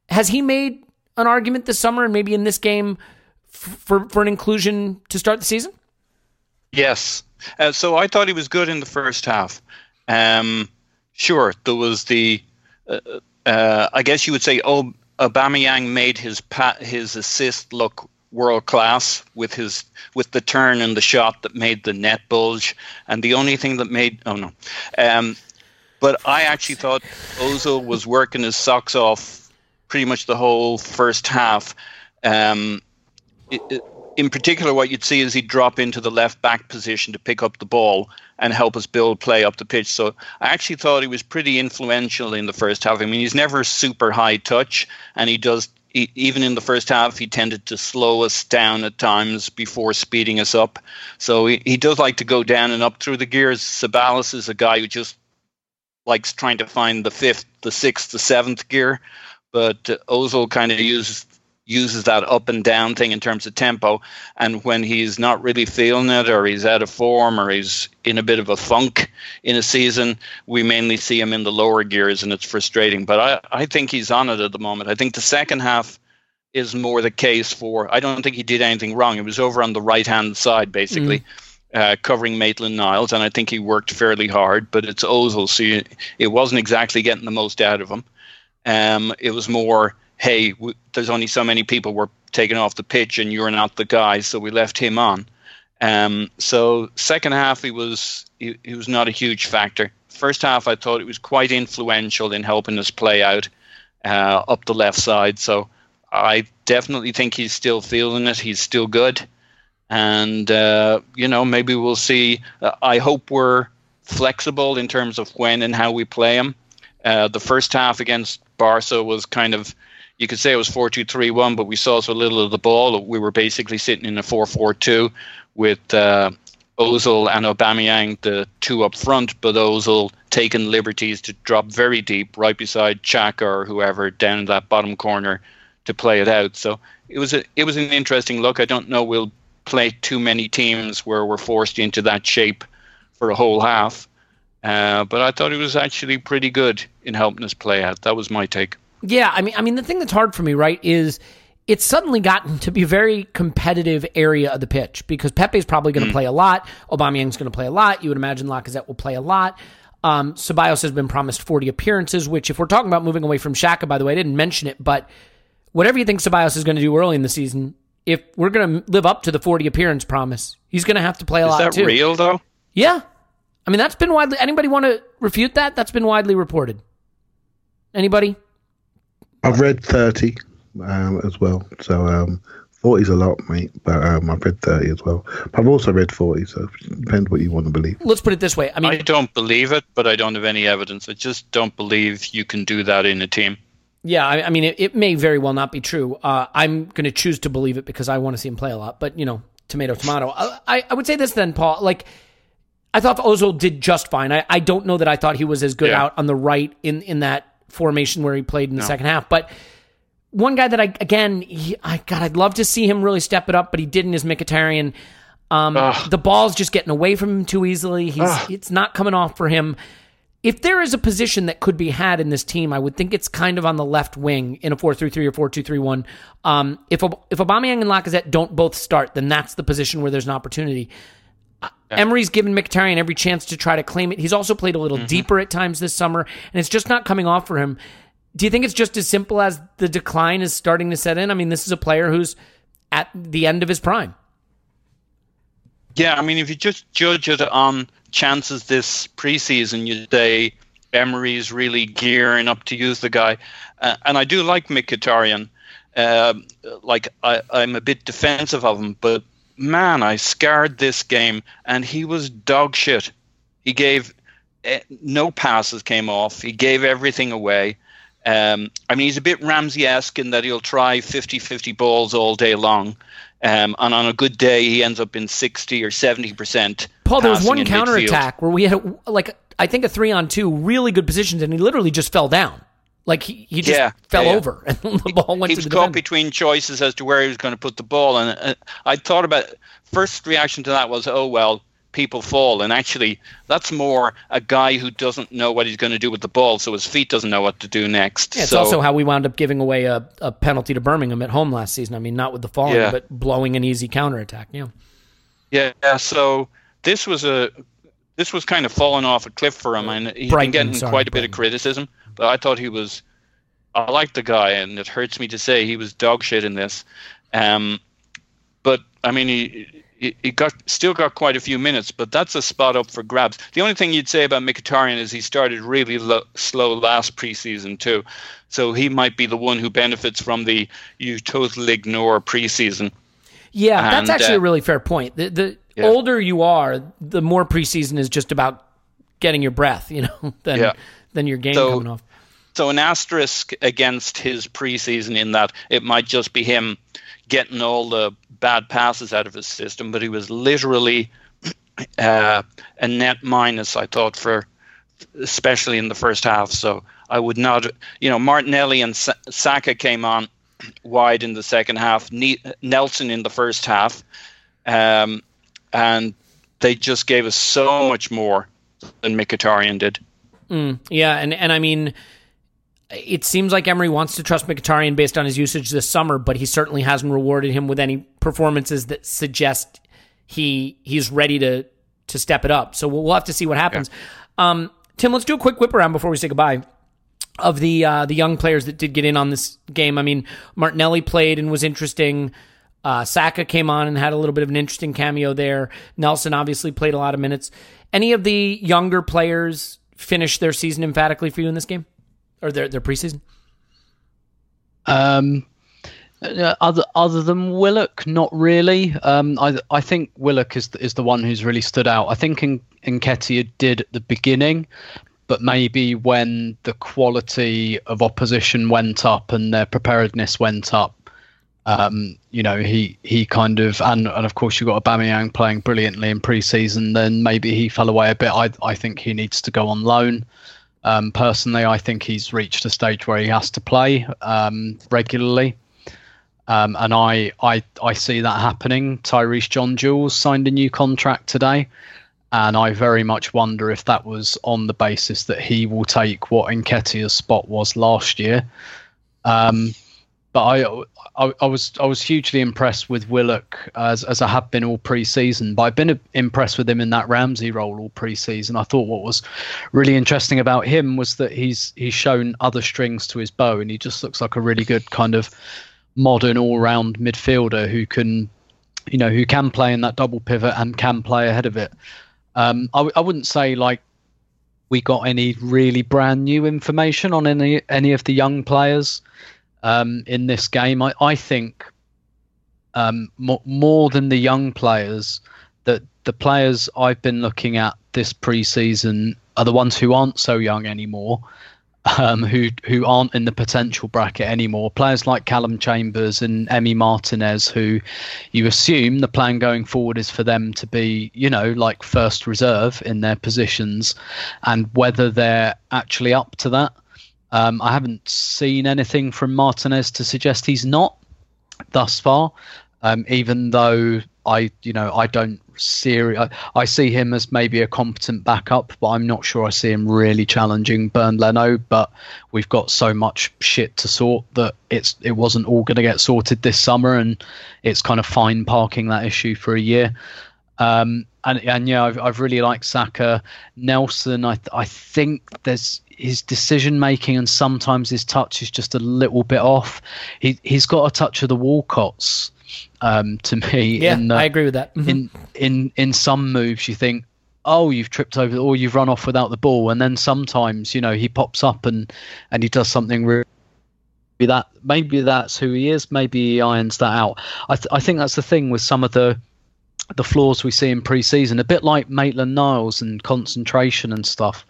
has he made an argument this summer and maybe in this game f- for for an inclusion to start the season? Yes. Uh, so I thought he was good in the first half. Um, sure, there was the. Uh, uh, I guess you would say, oh, Aubameyang made his his assist look world class with his with the turn and the shot that made the net bulge, and the only thing that made oh no, um, but I actually thought Ozil was working his socks off pretty much the whole first half. Um, it, it- in particular, what you'd see is he'd drop into the left back position to pick up the ball and help us build play up the pitch. So I actually thought he was pretty influential in the first half. I mean, he's never super high touch, and he does. e- Even in the first half, he tended to slow us down at times before speeding us up. So he, he does like to go down and up through the gears. Ceballos is a guy who just likes trying to find the fifth, the sixth, the seventh gear. But uh, Ozil kind of uses uses that up and down thing in terms of tempo. And when he's not really feeling it, or he's out of form, or he's in a bit of a funk in a season, we mainly see him in the lower gears, and it's frustrating. But I, I think he's on it at the moment. I think the second half is more the case for. I don't think he did anything wrong. It was over on the right hand side, basically. Uh, covering Maitland Niles, and I think he worked fairly hard. But it's Ozil, so you, it wasn't exactly getting the most out of him. Um, it was more, hey, w- there's only so many people we're taking off the pitch, and you're not the guy, so we left him on. Um, so second half, he was he, he was not a huge factor. First half, I thought it was quite influential in helping us play out uh, up the left side. So I definitely think he's still feeling it. He's still good, and uh, you know maybe we'll see. Uh, I hope we're flexible in terms of when and how we play him. Uh, the first half against Barca was kind of, you could say it was 4 2 3 1, but we saw so little of the ball. We were basically sitting in a 4 4 2 with uh, Ozil and Aubameyang, the two up front, but Ozil taking liberties to drop very deep right beside Xhaka or whoever down in that bottom corner to play it out. So it was a it was an interesting look. I don't know we'll play too many teams where we're forced into that shape for a whole half. Uh, but I thought it was actually pretty good in helping us play out. That was my take. Yeah, I mean, I mean, the thing that's hard for me, right, is it's suddenly gotten to be a very competitive area of the pitch because Pepe's probably going to play a lot. Aubameyang's going to play a lot. You would imagine Lacazette will play a lot. Um, Ceballos has been promised 40 appearances, which, if we're talking about moving away from Xhaka, by the way, I didn't mention it, but whatever you think Ceballos is going to do early in the season, if we're going to live up to the 40 appearance promise, he's going to have to play a Is lot that too. real though? Yeah. I mean, that's been widely. Anybody want to refute that? That's been widely reported. Anybody? I've read 30 um, as well. So um, 40 is a lot, mate. But um, I've read 30 as well. But I've also read 40, so it depends what you want to believe. Let's put it this way. I mean, I don't believe it, but I don't have any evidence. I just don't believe you can do that in a team. Yeah, I, I mean, it, it, may very well not be true. Uh, I'm going to choose to believe it because I want to see him play a lot. But you know, tomato, tomato. I, I would say this then, Paul. Like, I thought Ozil did just fine. I, I don't know that I thought he was as good Yeah. out on the right in in that formation where he played in the second half. But one guy that I again, he, I God, I'd love to see him really step it up, but he didn't. Is Mkhitaryan. Um, the ball's just getting away from him too easily. He's it's not coming off for him. If there is a position that could be had in this team, I would think it's kind of on the left wing in a 4-3-3 or 4-2-3-1. Um, if if Aubameyang and Lacazette don't both start, then that's the position where there's an opportunity. Uh, Emery's given Mkhitaryan every chance to try to claim it. He's also played a little deeper at times this summer, and it's just not coming off for him. Do you think it's just as simple as the decline is starting to set in? I mean, this is a player who's at the end of his prime. Yeah, I mean, if you just judge it on chances this preseason, you say Emery's really gearing up to use the guy. Uh, and I do like Mkhitaryan. Uh, like, I, I'm a bit defensive of him, but man, I scarred this game, and he was dog shit. He gave eh, no passes came off. He gave everything away. Um, I mean, he's a bit Ramsey esque in that he'll try 50 50 balls all day long. Um, and on a good day, he ends up in 60 or 70%. Paul, there was one counter attack where we had like I think a three on two, really good positions, and he literally just fell down. Like he, he just Yeah, fell yeah, over, and the ball went he to was the caught defender. between choices as to where he was going to put the ball. And uh, I thought about first reaction to that was, oh, well, people fall. And actually, that's more a guy who doesn't know what he's going to do with the ball, so his feet doesn't know what to do next. Yeah, it's so, also how we wound up giving away a, a penalty to Birmingham at home last season. I mean, not with the falling, Yeah. but blowing an easy counterattack. Yeah. Yeah, so this was a this was kind of falling off a cliff for him, and he's Brighton, been getting sorry, quite a bit of criticism. But I thought he was, I like the guy, and it hurts me to say he was dog shit in this. Um, but I mean, he, he he got still got quite a few minutes, but that's a spot up for grabs. The only thing you'd say about Mkhitaryan is he started really lo- slow last preseason too, so he might be the one who benefits from the you totally ignore preseason. Yeah, that's actually uh, a really fair point. The, the Yeah. older you are, the more preseason is just about getting your breath, you know, than Yeah. Than your game So- coming off. So an asterisk against his preseason in that it might just be him getting all the bad passes out of his system, but he was literally uh, a net minus. I thought for especially in the first half. So I would not, you know, Martinelli and Sa- Saka came on wide in the second half. Ne- Nelson in the first half, um, and they just gave us so much more than Mkhitaryan did. Yeah, and and I mean, it seems like Emery wants to trust Mkhitaryan based on his usage this summer, but he certainly hasn't rewarded him with any performances that suggest he he's ready to to step it up. So we'll, we'll have to see what happens. Um, Tim, let's do a quick whip around before we say goodbye of the uh, the young players that did get in on this game. I mean, Martinelli played and was interesting. Uh, Saka came on and had a little bit of an interesting cameo there. Nelson obviously played a lot of minutes. Any of the younger players finish their season emphatically for you in this game, or their their preseason? Um, uh, other other than Willock, not really. Um, I I think Willock is the, is the one who's really stood out. I think in did at the beginning, but maybe when the quality of opposition went up and their preparedness went up, um, you know, he he kind of and and of course you got Aubameyang playing brilliantly in pre-season. Then maybe he fell away a bit. I I think he needs to go on loan. Um, personally, I think he's reached a stage where he has to play um, regularly, um, and I, I I see that happening. Tyreece John Jules signed a new contract today, and I very much wonder if that was on the basis that he will take what Nketiah's spot was last year. Um, but I, I, I was I was hugely impressed with Willock as as I have been all pre-season. But I've been impressed with him in that Ramsey role all pre-season. I thought what was really interesting about him was that he's he's shown other strings to his bow, and he just looks like a really good kind of modern all-round midfielder who can, you know, who can play in that double pivot and can play ahead of it. Um, I, I wouldn't say like we got any really brand new information on any any of the young players um, in this game. I, I think um, more, more than the young players, that the players I've been looking at this preseason are the ones who aren't so young anymore, um, who who aren't in the potential bracket anymore. Players like Callum Chambers and Emmy Martinez, who you assume the plan going forward is for them to be, you know, like first reserve in their positions, and whether they're actually up to that. Um, I haven't seen anything from Martinez to suggest he's not thus far. Um, even though I, you know, I don't see, I, I see him as maybe a competent backup, but I'm not sure I see him really challenging Bernd Leno. But we've got so much shit to sort that it's it wasn't all going to get sorted this summer, and it's kind of fine parking that issue for a year. Um, and and yeah, I've I've really liked Saka, Nelson. I I think there's his decision making and sometimes his touch is just a little bit off. He he's got a touch of the Walcott's um, to me. Yeah, in the, I agree with that. Mhm. In in in some moves, you think, oh, you've tripped over or you've run off without the ball, and then sometimes you know he pops up and and he does something really. That maybe that's who he is. Maybe he irons that out. I th- I think that's the thing with some of the the flaws we see in pre-season. A bit like Maitland Niles and concentration and stuff.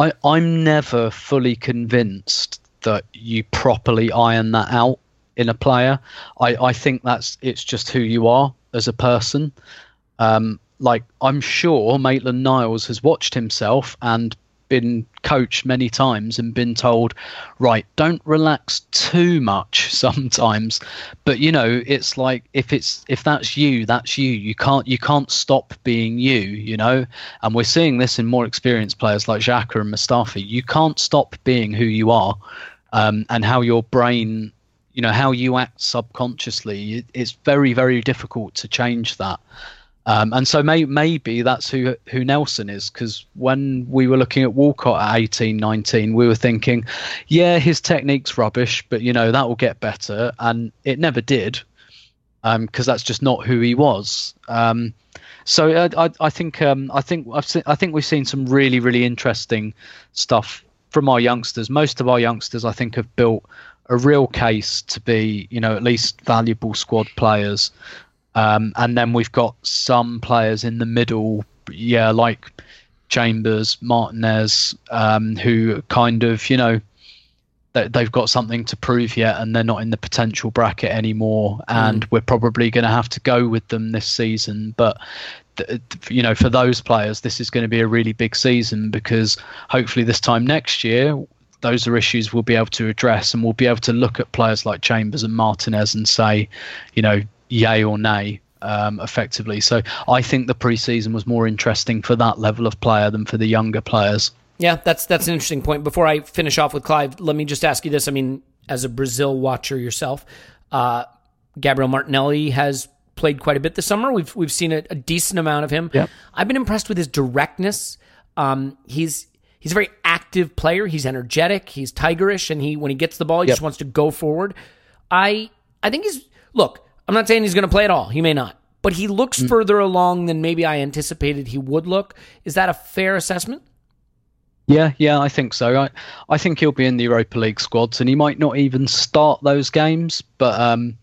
I I'm never fully convinced that you properly iron that out in a player. I, I think that's it's just who you are as a person. Um, like I'm sure Maitland Niles has watched himself and been coached many times and been told, right, don't relax too much sometimes. But you know, it's like if it's if that's you, that's you. You can't you can't stop being you, you know. And we're seeing this in more experienced players like Xhaka and Mustafi. You can't stop being who you are. Um, and how your brain you know how you act subconsciously it's very very difficult to change that um, and so may, maybe that's who who Nelson is because when we were looking at Walcott at 18 19 we were thinking yeah his technique's rubbish but you know that will get better and it never did because that's just not who he was um, so I, I, I think um, I think I've seen, I think we've seen some really really interesting stuff from our youngsters. Most of our youngsters, I think, have built a real case to be, you know, at least valuable squad players. Um, and then we've got some players in the middle, yeah, like Chambers, Martinez, um, who kind of, you know, they, they've got something to prove yet, and they're not in the potential bracket anymore. And we're probably going to have to go with them this season. But th- you know, for those players, this is going to be a really big season because hopefully this time next year, those are issues we'll be able to address, and we'll be able to look at players like Chambers and Martinez and say, you know, yay or nay. Um, effectively, so I think the preseason was more interesting for that level of player than for the younger players. Yeah, that's that's an interesting point. Before I finish off with Clive, let me just ask you this. I mean, as a Brazil watcher yourself, uh, Gabriel Martinelli has played quite a bit this summer. We've we've seen a, a decent amount of him. Yep. I've been impressed with his directness. Um, he's he's a very active player. He's energetic. He's tigerish, and he when he gets the ball, he Yep. just wants to go forward. I I think he's look. I'm not saying he's going to play at all. He may not, but he looks further along than maybe I anticipated he would look. Is that a fair assessment? Yeah, yeah, I think so. I, I think he'll be in the Europa League squads, and he might not even start those games. But um,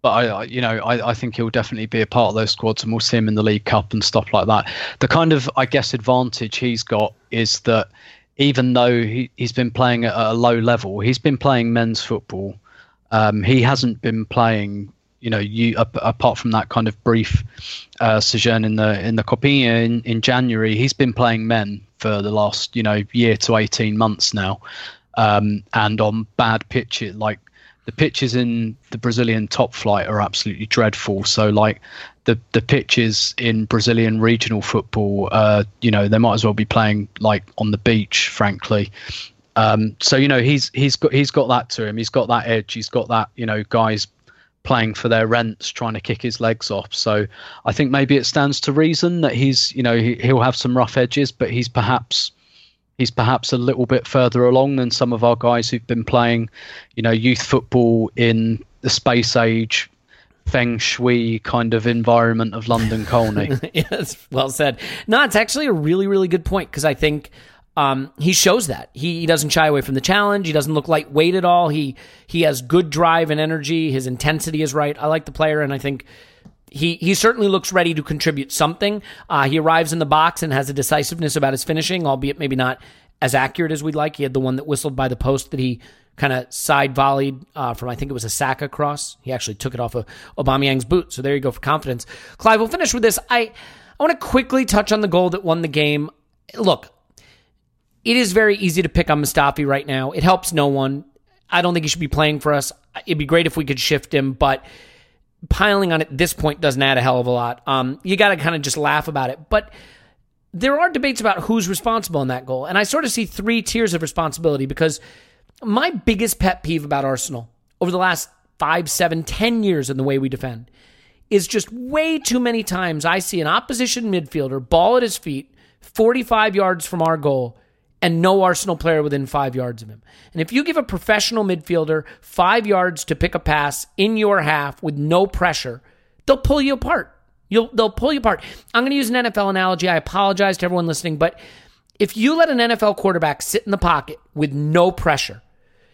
but I, I you know, I, I think he'll definitely be a part of those squads, and we'll see him in the League Cup and stuff like that. The kind of, I guess, advantage he's got is that even though he, he's been playing at a low level, he's been playing men's football. Um, he hasn't been playing, you know, you ap- apart from that kind of brief uh, sojourn in the in the Copinha in, in January, he's been playing men for the last, you know, year to eighteen months now, um, and on bad pitches. Like the pitches in the Brazilian top flight are absolutely dreadful. So like the the pitches in Brazilian regional football, uh, you know, they might as well be playing like on the beach, frankly. Um, so you know he's he's got he's got that to him. He's got that edge. He's got that you know guys playing for their rents, trying to kick his legs off. So I think maybe it stands to reason that he's you know he, he'll have some rough edges, but he's perhaps he's perhaps a little bit further along than some of our guys who've been playing you know youth football in the space age feng shui kind of environment of London Colney. yes, well said. No, it's actually a really, really good point because I think um, he shows that he, he doesn't shy away from the challenge. He doesn't look lightweight at all. He he has good drive and energy. His intensity is right. I like the player, and I think he he certainly looks ready to contribute something. Uh, he arrives in the box and has a decisiveness about his finishing, albeit maybe not as accurate as we'd like. He had the one that whistled by the post that he kind of side volleyed uh, from I think it was a Saka cross. He actually took it off of Aubameyang's boot. So there you go for confidence. Clive, we'll finish with this. I I want to quickly touch on the goal that won the game. Look, it is very easy to pick on Mustafi right now. It helps no one. I don't think he should be playing for us. It'd be great if we could shift him, but piling on at this point doesn't add a hell of a lot. Um, you got to kind of just laugh about it. But there are debates about who's responsible in that goal. And I sort of see three tiers of responsibility because my biggest pet peeve about Arsenal over the last five, seven, ten years in the way we defend is just way too many times I see an opposition midfielder ball at his feet, 45 yards from our goal, and no Arsenal player within five yards of him. And if you give a professional midfielder five yards to pick a pass in your half with no pressure, they'll pull you apart. You'll, they'll pull you apart. I'm going to use an NFL analogy. I apologize to everyone listening, but if you let an NFL quarterback sit in the pocket with no pressure,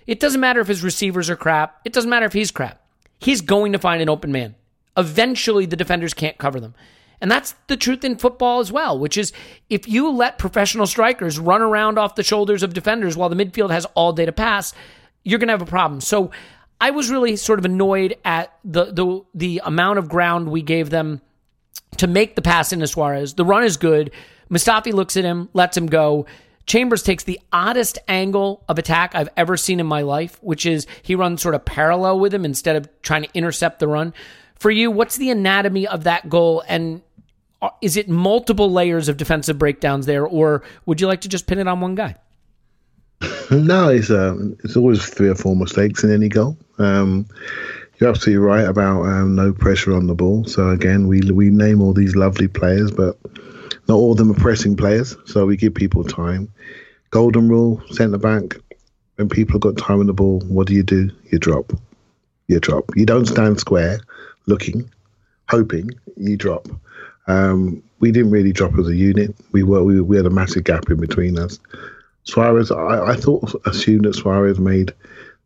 it doesn't matter if his receivers are crap. It doesn't matter if he's crap. He's going to find an open man. Eventually, the defenders can't cover them. And that's the truth in football as well, which is if you let professional strikers run around off the shoulders of defenders while the midfield has all day to pass, you're going to have a problem. So I was really sort of annoyed at the the the amount of ground we gave them to make the pass into Suarez. The run is good. Mustafi looks at him, lets him go. Chambers takes the oddest angle of attack I've ever seen in my life, which is he runs sort of parallel with him instead of trying to intercept the run. For you, what's the anatomy of that goal? And is it multiple layers of defensive breakdowns there, or would you like to just pin it on one guy? No, it's um, it's always three or four mistakes in any goal. Um, you're absolutely right about um, no pressure on the ball. So again, we we name all these lovely players, but not all of them are pressing players. So we give people time. Golden rule, centre back. When people have got time on the ball, what do you do? You drop. You drop. You don't stand square, looking, hoping. You drop. Um, we didn't really drop as a unit. We were we, we had a massive gap in between us. Suarez, I, I thought assumed that Suarez made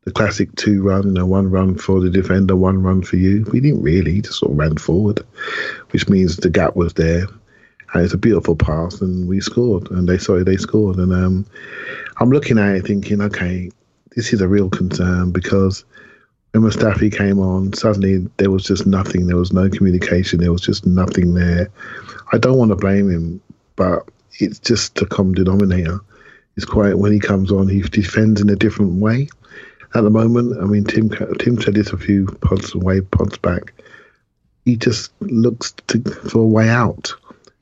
the classic two run, you know, one run for the defender, one run for you. We didn't really, he just sort of ran forward, which means the gap was there. And it's a beautiful pass, and we scored. And they sorry they scored. And um, I'm looking at it thinking, okay, this is a real concern because when Mustafi came on, suddenly there was just nothing. There was no communication. There was just nothing there. I don't want to blame him, but it's just a common denominator. It's quite when he comes on, he defends in a different way. At the moment, I mean, Tim Tim said this a few pods away, pods back. He just looks to, for a way out,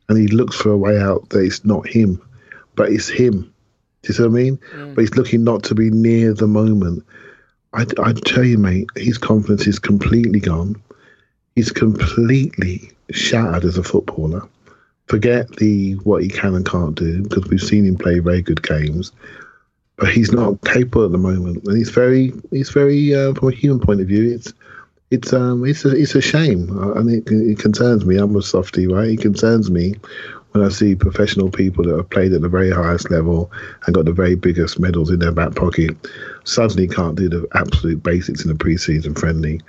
and he looks for a way out that it's not him, but it's him. Do you see what I mean? Mm. But he's looking not to be near the moment. I, I tell you, mate, his confidence is completely gone. He's completely shattered as a footballer. Forget the what he can and can't do because we've seen him play very good games, but he's not capable at the moment, and he's very, he's very uh, from a human point of view, it's it's um it's a it's a shame, and it, it concerns me. I'm a softy, right? It concerns me when I see professional people that have played at the very highest level and got the very biggest medals in their back pocket suddenly can't do the absolute basics in the preseason friendly,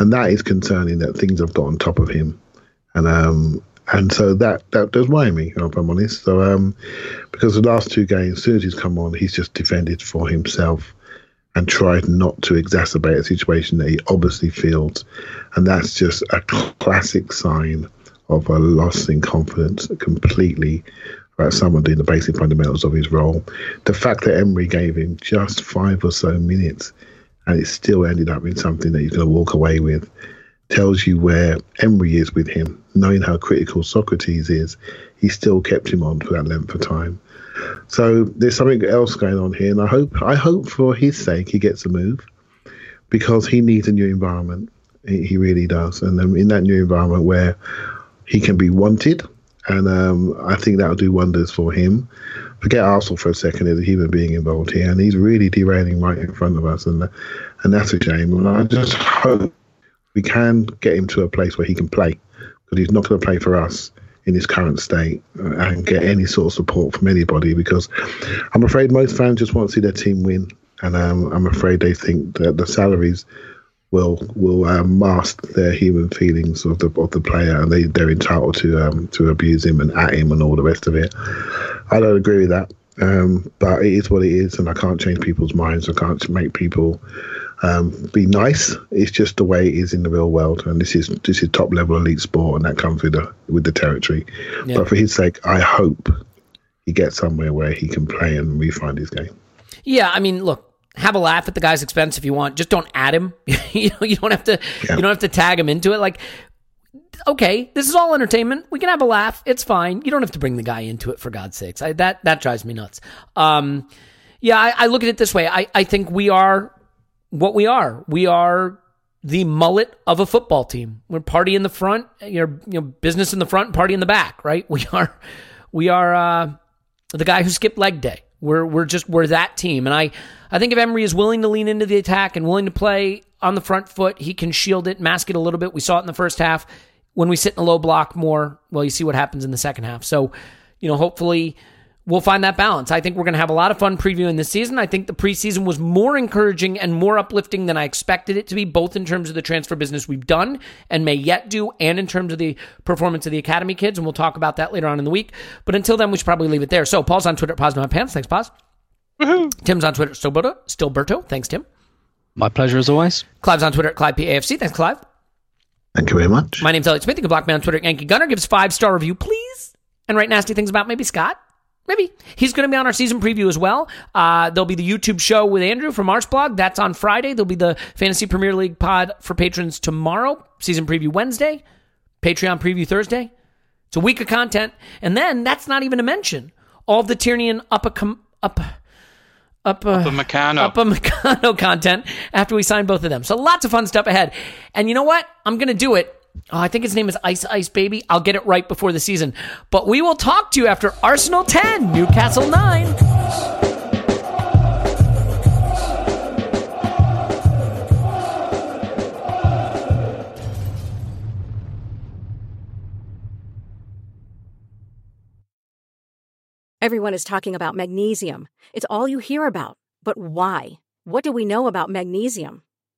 and that is concerning. That things have got on top of him, and um and so that that does worry me, if I'm honest. So um because the last two games, as soon as he's come on, he's just defended for himself and tried not to exacerbate a situation that he obviously feels, and that's just a classic sign of a loss in confidence completely about someone doing the basic fundamentals of his role. The fact that Emery gave him just five or so minutes and it still ended up in something that he's going to walk away with tells you where Emery is with him. Knowing how critical Sokratis is, he still kept him on for that length of time. So there's something else going on here, and I hope I hope for his sake he gets a move because he needs a new environment. He, he really does, and in that new environment where he can be wanted, and um, I think that'll do wonders for him. Forget Arsenal for a second; there's a human being involved here, and he's really derailing right in front of us, and and that's a shame. And I just hope we can get him to a place where he can play. Because he's not going to play for us in his current state uh, and get any sort of support from anybody. Because I'm afraid most fans just want to see their team win. And um, I'm afraid they think that the salaries will will um, mask their human feelings of the of the player and they they're entitled to um, to abuse him and at him and all the rest of it. I don't agree with that. Um, but it is what it is, and I can't change people's minds. I can't make people um, be nice. It's just the way it is in the real world, and this is this is top level elite sport, and that comes with the with the territory. Yeah. But for his sake, I hope he gets somewhere where he can play and refine his game. Yeah, I mean, look, have a laugh at the guy's expense if you want. Just don't add him. you know, you don't have to. Yeah. You don't have to tag him into it. Like, okay, this is all entertainment. We can have a laugh. It's fine. You don't have to bring the guy into it for God's sakes. I, that that drives me nuts. Um, yeah, I, I look at it this way. I I think we are what we are. We are the mullet of a football team. We're party in the front, you know, you know, business in the front, party in the back, right? We are, we are uh, the guy who skipped leg day. We're we're just we're that team, and I I think if Emery is willing to lean into the attack and willing to play on the front foot, he can shield it, mask it a little bit. We saw it in the first half. When we sit in a low block more, well, you see what happens in the second half. So, you know, hopefully we'll find that balance. I think we're going to have a lot of fun previewing this season. I think the preseason was more encouraging and more uplifting than I expected it to be, both in terms of the transfer business we've done and may yet do, and in terms of the performance of the academy kids. And we'll talk about that later on in the week. But until then, we should probably leave it there. So, Paul's on Twitter at Pause No My Pants. Thanks, Poz. Tim's on Twitter at Stillberto. Stillberto. Thanks, Tim. My pleasure as always. Clive's on Twitter at ClivePAFC. Thanks, Clive. Thank you very much. My name's Elliot Smith. You can block me on Twitter at Yankee Gunner. Give us five star review, please. And write nasty things about maybe Scott. Maybe. He's going to be on our season preview as well. Uh, there'll be the YouTube show with Andrew from Arseblog. That's on Friday. There'll be the Fantasy Premier League pod for patrons tomorrow. Season preview Wednesday. Patreon preview Thursday. It's a week of content. And then that's not even a mention. All the and up, up, up, Upamecano. up a Meccano content after we sign both of them. So lots of fun stuff ahead. And you know what? I'm going to do it. Oh, I think his name is Ice Ice Baby. I'll get it right before the season. But we will talk to you after Arsenal 10, Newcastle 9. Everyone is talking about magnesium. It's all you hear about. But why? What do we know about magnesium?